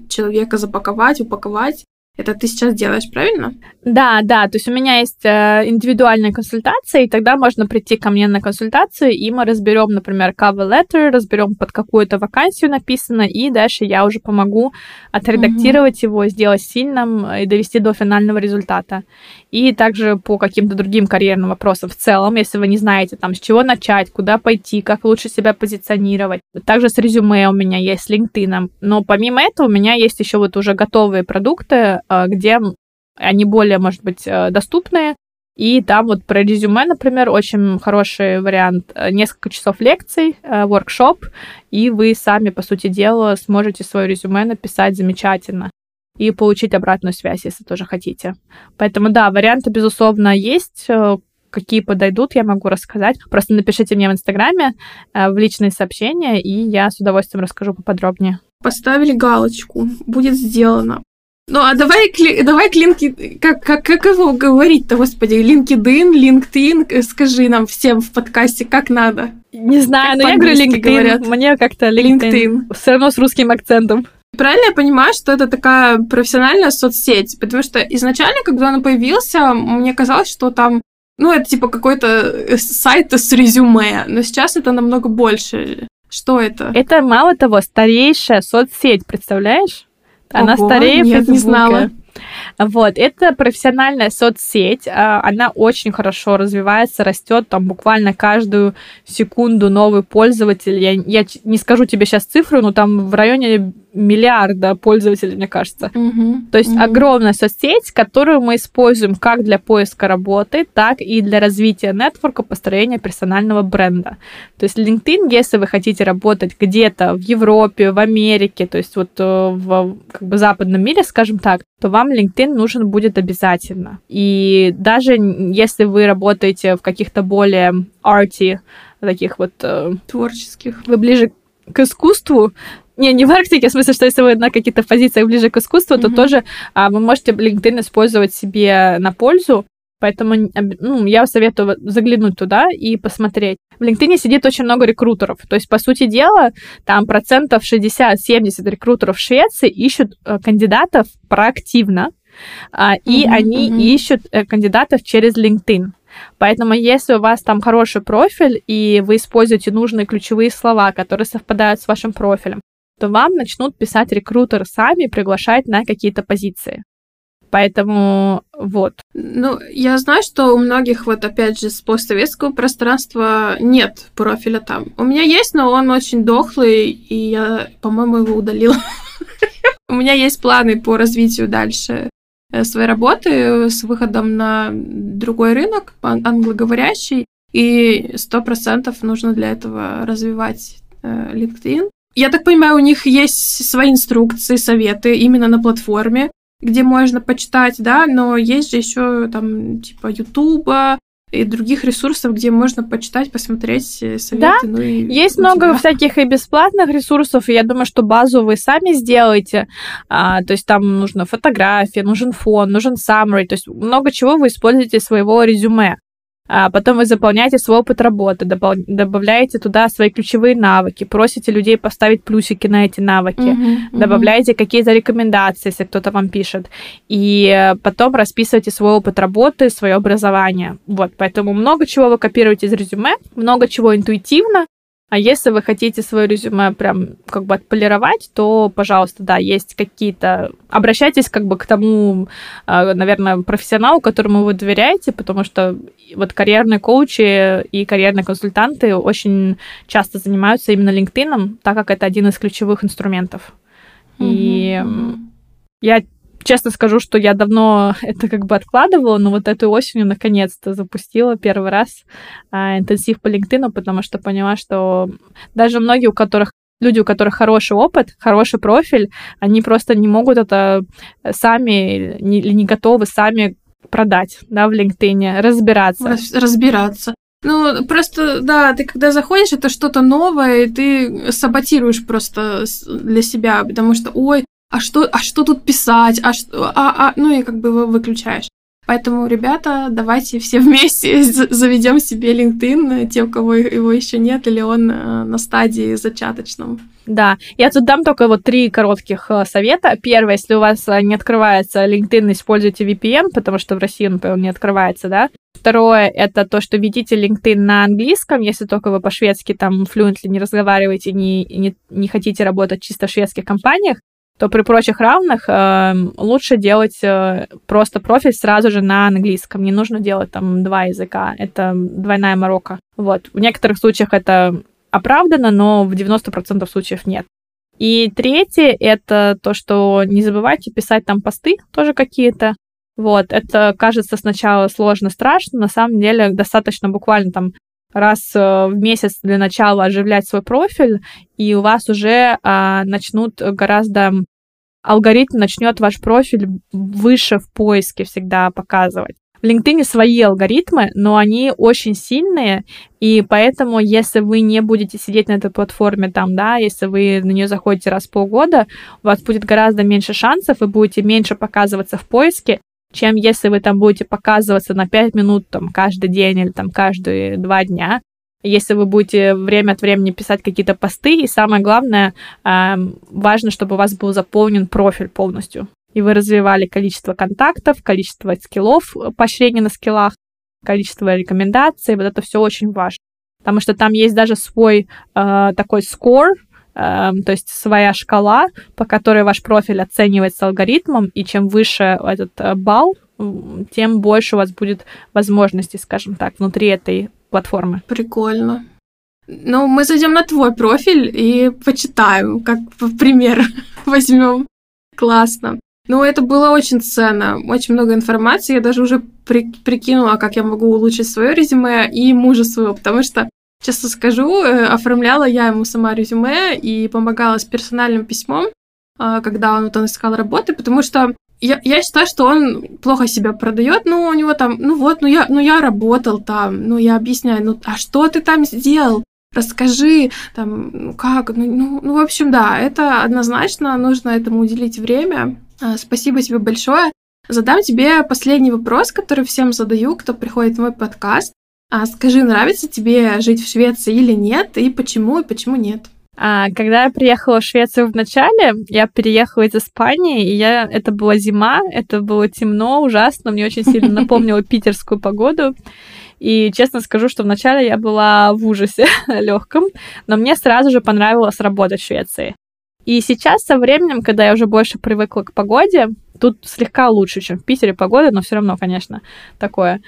человека, запаковать, упаковать? Это ты сейчас делаешь, правильно? Да, да. То есть у меня есть э, индивидуальная консультация, и тогда можно прийти ко мне на консультацию, и мы разберем, например, cover letter, разберем под какую-то вакансию написано, и дальше я уже помогу отредактировать mm-hmm. его, сделать сильным и довести до финального результата. И также по каким-то другим карьерным вопросам в целом, если вы не знаете, там, с чего начать, куда пойти, как лучше себя позиционировать. Также с резюме у меня есть, с LinkedIn. Но помимо этого у меня есть еще вот уже готовые продукты, Э, где они более, может быть, э, доступные. И там вот про резюме, например, очень хороший вариант. Э, несколько часов лекций, воркшоп, и вы сами, по сути дела, сможете свое резюме написать замечательно и получить обратную связь, если тоже хотите. Поэтому, да, варианты, безусловно, есть. Какие подойдут, я могу рассказать. Просто напишите мне в Инстаграме в личные сообщения, и я с удовольствием расскажу поподробнее. Поставили галочку. Будет сделано. Ну, а давай, давай клинки, как, как, как его говорить-то, господи, LinkedIn, LinkedIn, э, скажи нам всем в подкасте, как надо. Не знаю, как но я говорю LinkedIn, говорят. мне как-то LinkedIn, LinkedIn. Все равно с русским акцентом. Правильно я понимаю, что это такая профессиональная соцсеть? Потому что изначально, когда она появился, мне казалось, что там ну, это типа какой-то э, сайт с резюме, но сейчас это намного больше. Что это? Это, мало того, старейшая соцсеть, представляешь? Она Ого, старее нет, не знала. Вот, это профессиональная соцсеть, а, она очень хорошо развивается, растет там буквально каждую секунду новый пользователь. Я, я не скажу тебе сейчас цифру, но там в районе миллиарда пользователей, мне кажется. Угу, То есть угу. огромная соцсеть, которую мы используем как для поиска работы, так и для развития нетворка, построения персонального бренда. То есть LinkedIn, если вы хотите работать где-то в Европе, в Америке, то есть вот э, в как бы западном мире, скажем так, то вам LinkedIn нужен будет обязательно. И даже если вы работаете в каких-то более арти, таких вот... э, Творческих. Вы ближе к искусству, не, не в Арктике, в смысле, что если вы на каких-то позициях ближе к искусству, то Мгм. тоже а, вы можете LinkedIn использовать себе на пользу. Поэтому ну, я советую заглянуть туда и посмотреть. В LinkedIn сидит очень много рекрутеров. То есть, по сути дела, там процентов 60-70 рекрутеров в Швеции ищут э, кандидатов проактивно, а, и Мгм, они мгм. ищут э, кандидатов через LinkedIn. Поэтому, если у вас там хороший профиль, и вы используете нужные ключевые слова, которые совпадают с вашим профилем, то вам начнут писать рекрутеры сами, приглашать на какие-то позиции. Поэтому вот. Ну, я знаю, что у многих, вот опять же, с постсоветского пространства нет профиля там. У меня есть, но он очень дохлый, и я, по-моему, его удалила. (laughs) У меня есть планы по развитию дальше э, своей работы с выходом на другой рынок, ан- англоговорящий, и сто процентов нужно для этого развивать э, LinkedIn. Я так понимаю, у них есть свои инструкции, советы именно на платформе, где можно почитать, да, но есть же еще там типа Ютуба и других ресурсов, где можно почитать, посмотреть э, советы. ну и Есть много тебя. всяких и бесплатных ресурсов, и я думаю, что базу вы сами сделаете. А, то есть там нужна фотография, нужен фон, нужен summary, то есть много чего вы используете своего резюме. А потом вы заполняете свой опыт работы, добав- добавляете туда свои ключевые навыки, просите людей поставить плюсики на эти навыки. Мгм, мгм. добавляете какие-то рекомендации, если кто-то вам пишет, и э, потом расписываете свой опыт работы, свое образование. Вот, поэтому много чего вы копируете из резюме, много чего интуитивно, а если вы хотите свое резюме прям как бы отполировать, то, пожалуйста, да, есть какие-то... Обращайтесь как бы к тому, э, наверное, профессионалу, которому вы доверяете, потому что вот карьерные коучи и карьерные консультанты очень часто занимаются именно LinkedIn, так как это один из ключевых инструментов. И м, мгм. я честно скажу, что я давно (laughs) это как бы откладывала, но вот этой осенью наконец-то запустила первый раз а, интенсив по LinkedIn, потому что поняла, что даже многие, у которых люди, у которых хороший опыт, хороший профиль, они просто не могут это сами или не готовы сами продать, да, в LinkedIn, разбираться. Раз- разбираться. Ну, просто, да, ты когда заходишь, это что-то новое, и ты саботируешь просто для себя, потому что, ой, а что, а что тут писать, а что, а, а, ну и как бы его выключаешь. Поэтому, ребята, давайте все (laughs) вместе заведем себе LinkedIn, те, у кого его еще нет, или он э, на стадии зачаточном. Да, я тут дам только вот три коротких э, совета. Первое, если у вас э, не открывается LinkedIn, используйте VPN, потому что в России, например, он не открывается, да. Второе, это то, что ведите LinkedIn на английском, если только вы по-шведски там fluently не разговариваете, не, не, не хотите работать чисто в шведских компаниях, то при прочих равных э, лучше делать э, просто профиль сразу же на английском. Не нужно делать там два языка. Это двойная морока. Вот. В некоторых случаях это оправдано, но в 90% случаев нет. И третье — это то, что не забывайте писать там посты тоже какие-то. Вот, это кажется сначала сложно, страшно, на самом деле достаточно буквально там раз э, в месяц для начала оживлять свой профиль, и у вас уже а, начнут гораздо алгоритм начнет ваш профиль выше в поиске всегда показывать. В LinkedIn свои алгоритмы, но они очень сильные, и поэтому, если вы не будете сидеть на этой платформе там, да, если вы на нее заходите раз в полгода, у вас будет гораздо меньше шансов, вы будете меньше показываться в поиске, чем если вы там будете показываться на 5 минут там каждый день или там каждые два дня. Если вы будете время от времени писать какие-то посты, и самое главное, эм, важно, чтобы у вас был заполнен профиль полностью. И вы развивали количество контактов, количество скиллов, э, поощрения на скиллах, количество рекомендаций. Вот это все очень важно. Потому что там есть даже свой э, такой score, то есть своя шкала, по которой ваш профиль оценивается алгоритмом, и чем выше этот э, балл, тем больше у вас будет возможностей, скажем так, внутри этой платформы. Прикольно. Ну, мы зайдем на твой профиль и почитаем, как пример (laughs) возьмем. Классно. Ну, это было очень ценно, очень много информации. Я даже уже при, прикинула, как я могу улучшить свое резюме и мужа своего, потому что, честно скажу, э, оформляла я ему сама резюме и помогала с персональным письмом, а, когда он, вот, он искал работы, потому что я, я считаю, что он плохо себя продает, ну, у него там, ну вот, ну я, ну я работал там, ну я объясняю, ну а что ты там сделал? Расскажи, там, ну как, ну, ну, ну, в общем, да, это однозначно, нужно этому уделить время. А, спасибо тебе большое. Задам тебе последний вопрос, который всем задаю, кто приходит в мой подкаст. А скажи, нравится тебе жить в Швеции или нет, и почему, и почему нет? А, когда я приехала в Швецию в начале, я переехала из Испании, и я, это была зима, это было темно, ужасно, мне очень сильно (laughs) напомнило питерскую погоду. И честно скажу, что вначале я была в ужасе (laughs) легком, но мне сразу же понравилось работать в Швеции. И сейчас со временем, когда я уже больше привыкла к погоде, тут слегка лучше, чем в Питере погода, но все равно, конечно, такое.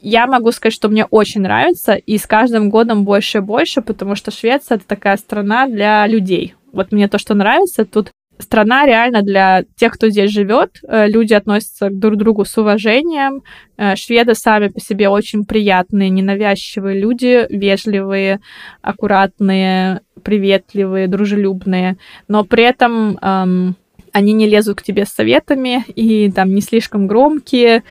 Я могу сказать, что мне очень нравится, и с каждым годом больше и больше, потому что Швеция это такая страна для людей. Вот мне то, что нравится, тут страна реально для тех, кто здесь живет. Э, люди относятся друг к другу с уважением. Э, шведы сами по себе очень приятные, ненавязчивые люди, вежливые, аккуратные, приветливые, дружелюбные. Но при этом эм, они не лезут к тебе с советами и там не слишком громкие.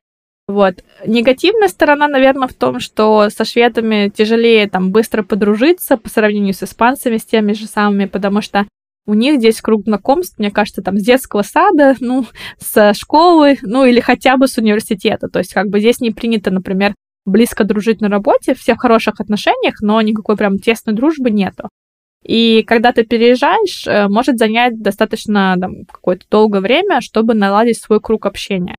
Вот. Негативная сторона, наверное, в том, что со шведами тяжелее там быстро подружиться по сравнению с испанцами, с теми же самыми, потому что у них здесь круг знакомств, мне кажется, там с детского сада, (laughs) ну, с школы, ну, или хотя бы с университета. То есть как бы здесь не принято, например, близко дружить на работе, все в хороших отношениях, но никакой прям тесной дружбы нету. И когда ты переезжаешь, э, может занять достаточно там, какое-то долгое время, чтобы наладить свой круг общения.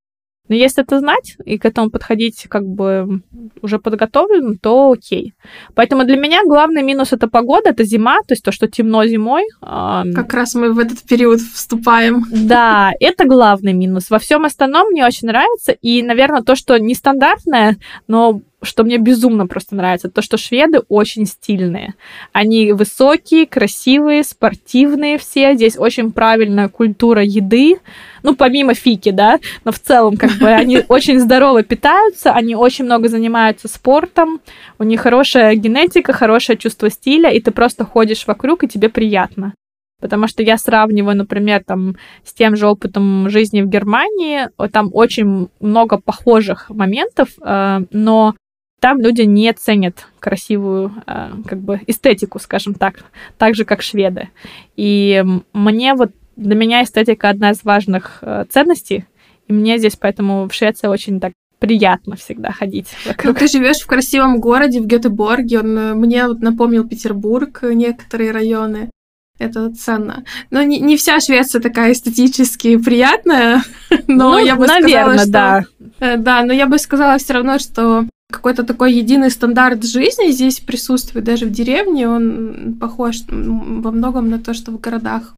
Но если это знать и к этому подходить как бы уже подготовлен, то окей. Поэтому для меня главный минус это погода, это зима, то есть то, что темно зимой. Как раз мы в этот период вступаем. Да, (laughs) это главный минус. Во всем остальном мне очень нравится. И, наверное, то, что нестандартное, но что мне безумно просто нравится, то, что шведы очень стильные. Они высокие, красивые, спортивные все. Здесь очень правильная культура еды. Ну, помимо фики, да, но в целом, как бы, они (laughs) очень здорово питаются, они очень много занимаются спортом, у них хорошая генетика, хорошее чувство стиля, и ты просто ходишь вокруг, и тебе приятно. Потому что я сравниваю, например, там, с тем же опытом жизни в Германии, там очень много похожих моментов, э, но там люди не ценят красивую э, как бы эстетику, скажем так, так же, как шведы. И мне вот, для меня эстетика одна из важных э, ценностей, и мне здесь поэтому в Швеции очень так приятно всегда ходить вокруг. Ну, ты живешь в красивом городе, в Гетеборге, он э, мне вот напомнил Петербург, некоторые районы. Это ценно. Но не, не вся Швеция такая эстетически приятная, (laughs) но ну, я бы наверное, сказала, что... да. Да, но я бы сказала все равно, что какой-то такой единый стандарт жизни здесь присутствует, даже в деревне, он похож во многом на то, что в городах.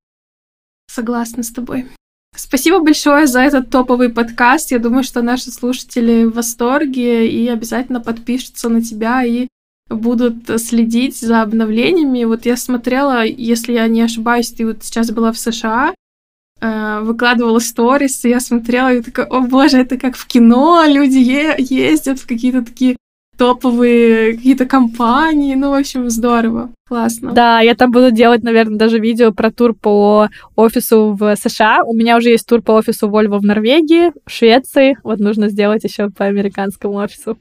Согласна с тобой. Спасибо большое за этот топовый подкаст. Я думаю, что наши слушатели в восторге и обязательно подпишутся на тебя и будут следить за обновлениями. Вот я смотрела, если я не ошибаюсь, ты вот сейчас была в США, выкладывала сторис, и я смотрела и такая, о боже, это как в кино, люди е- ездят в какие-то такие топовые какие-то компании, ну, в общем, здорово, классно. Да, я там буду делать, наверное, даже видео про тур по офису в США. У меня уже есть тур по офису Volvo в Норвегии, в Швеции. Вот нужно сделать еще по американскому офису.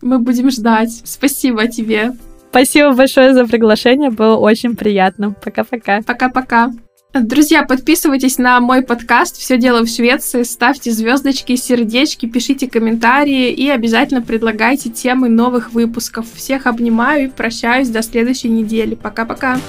Мы будем ждать. Спасибо тебе. Спасибо большое за приглашение, было очень приятно. Пока-пока. Пока-пока. Друзья, подписывайтесь на мой подкаст «Все дело в Швеции», ставьте звездочки, сердечки, пишите комментарии и обязательно предлагайте темы новых выпусков. Всех обнимаю и прощаюсь до следующей недели. Пока-пока.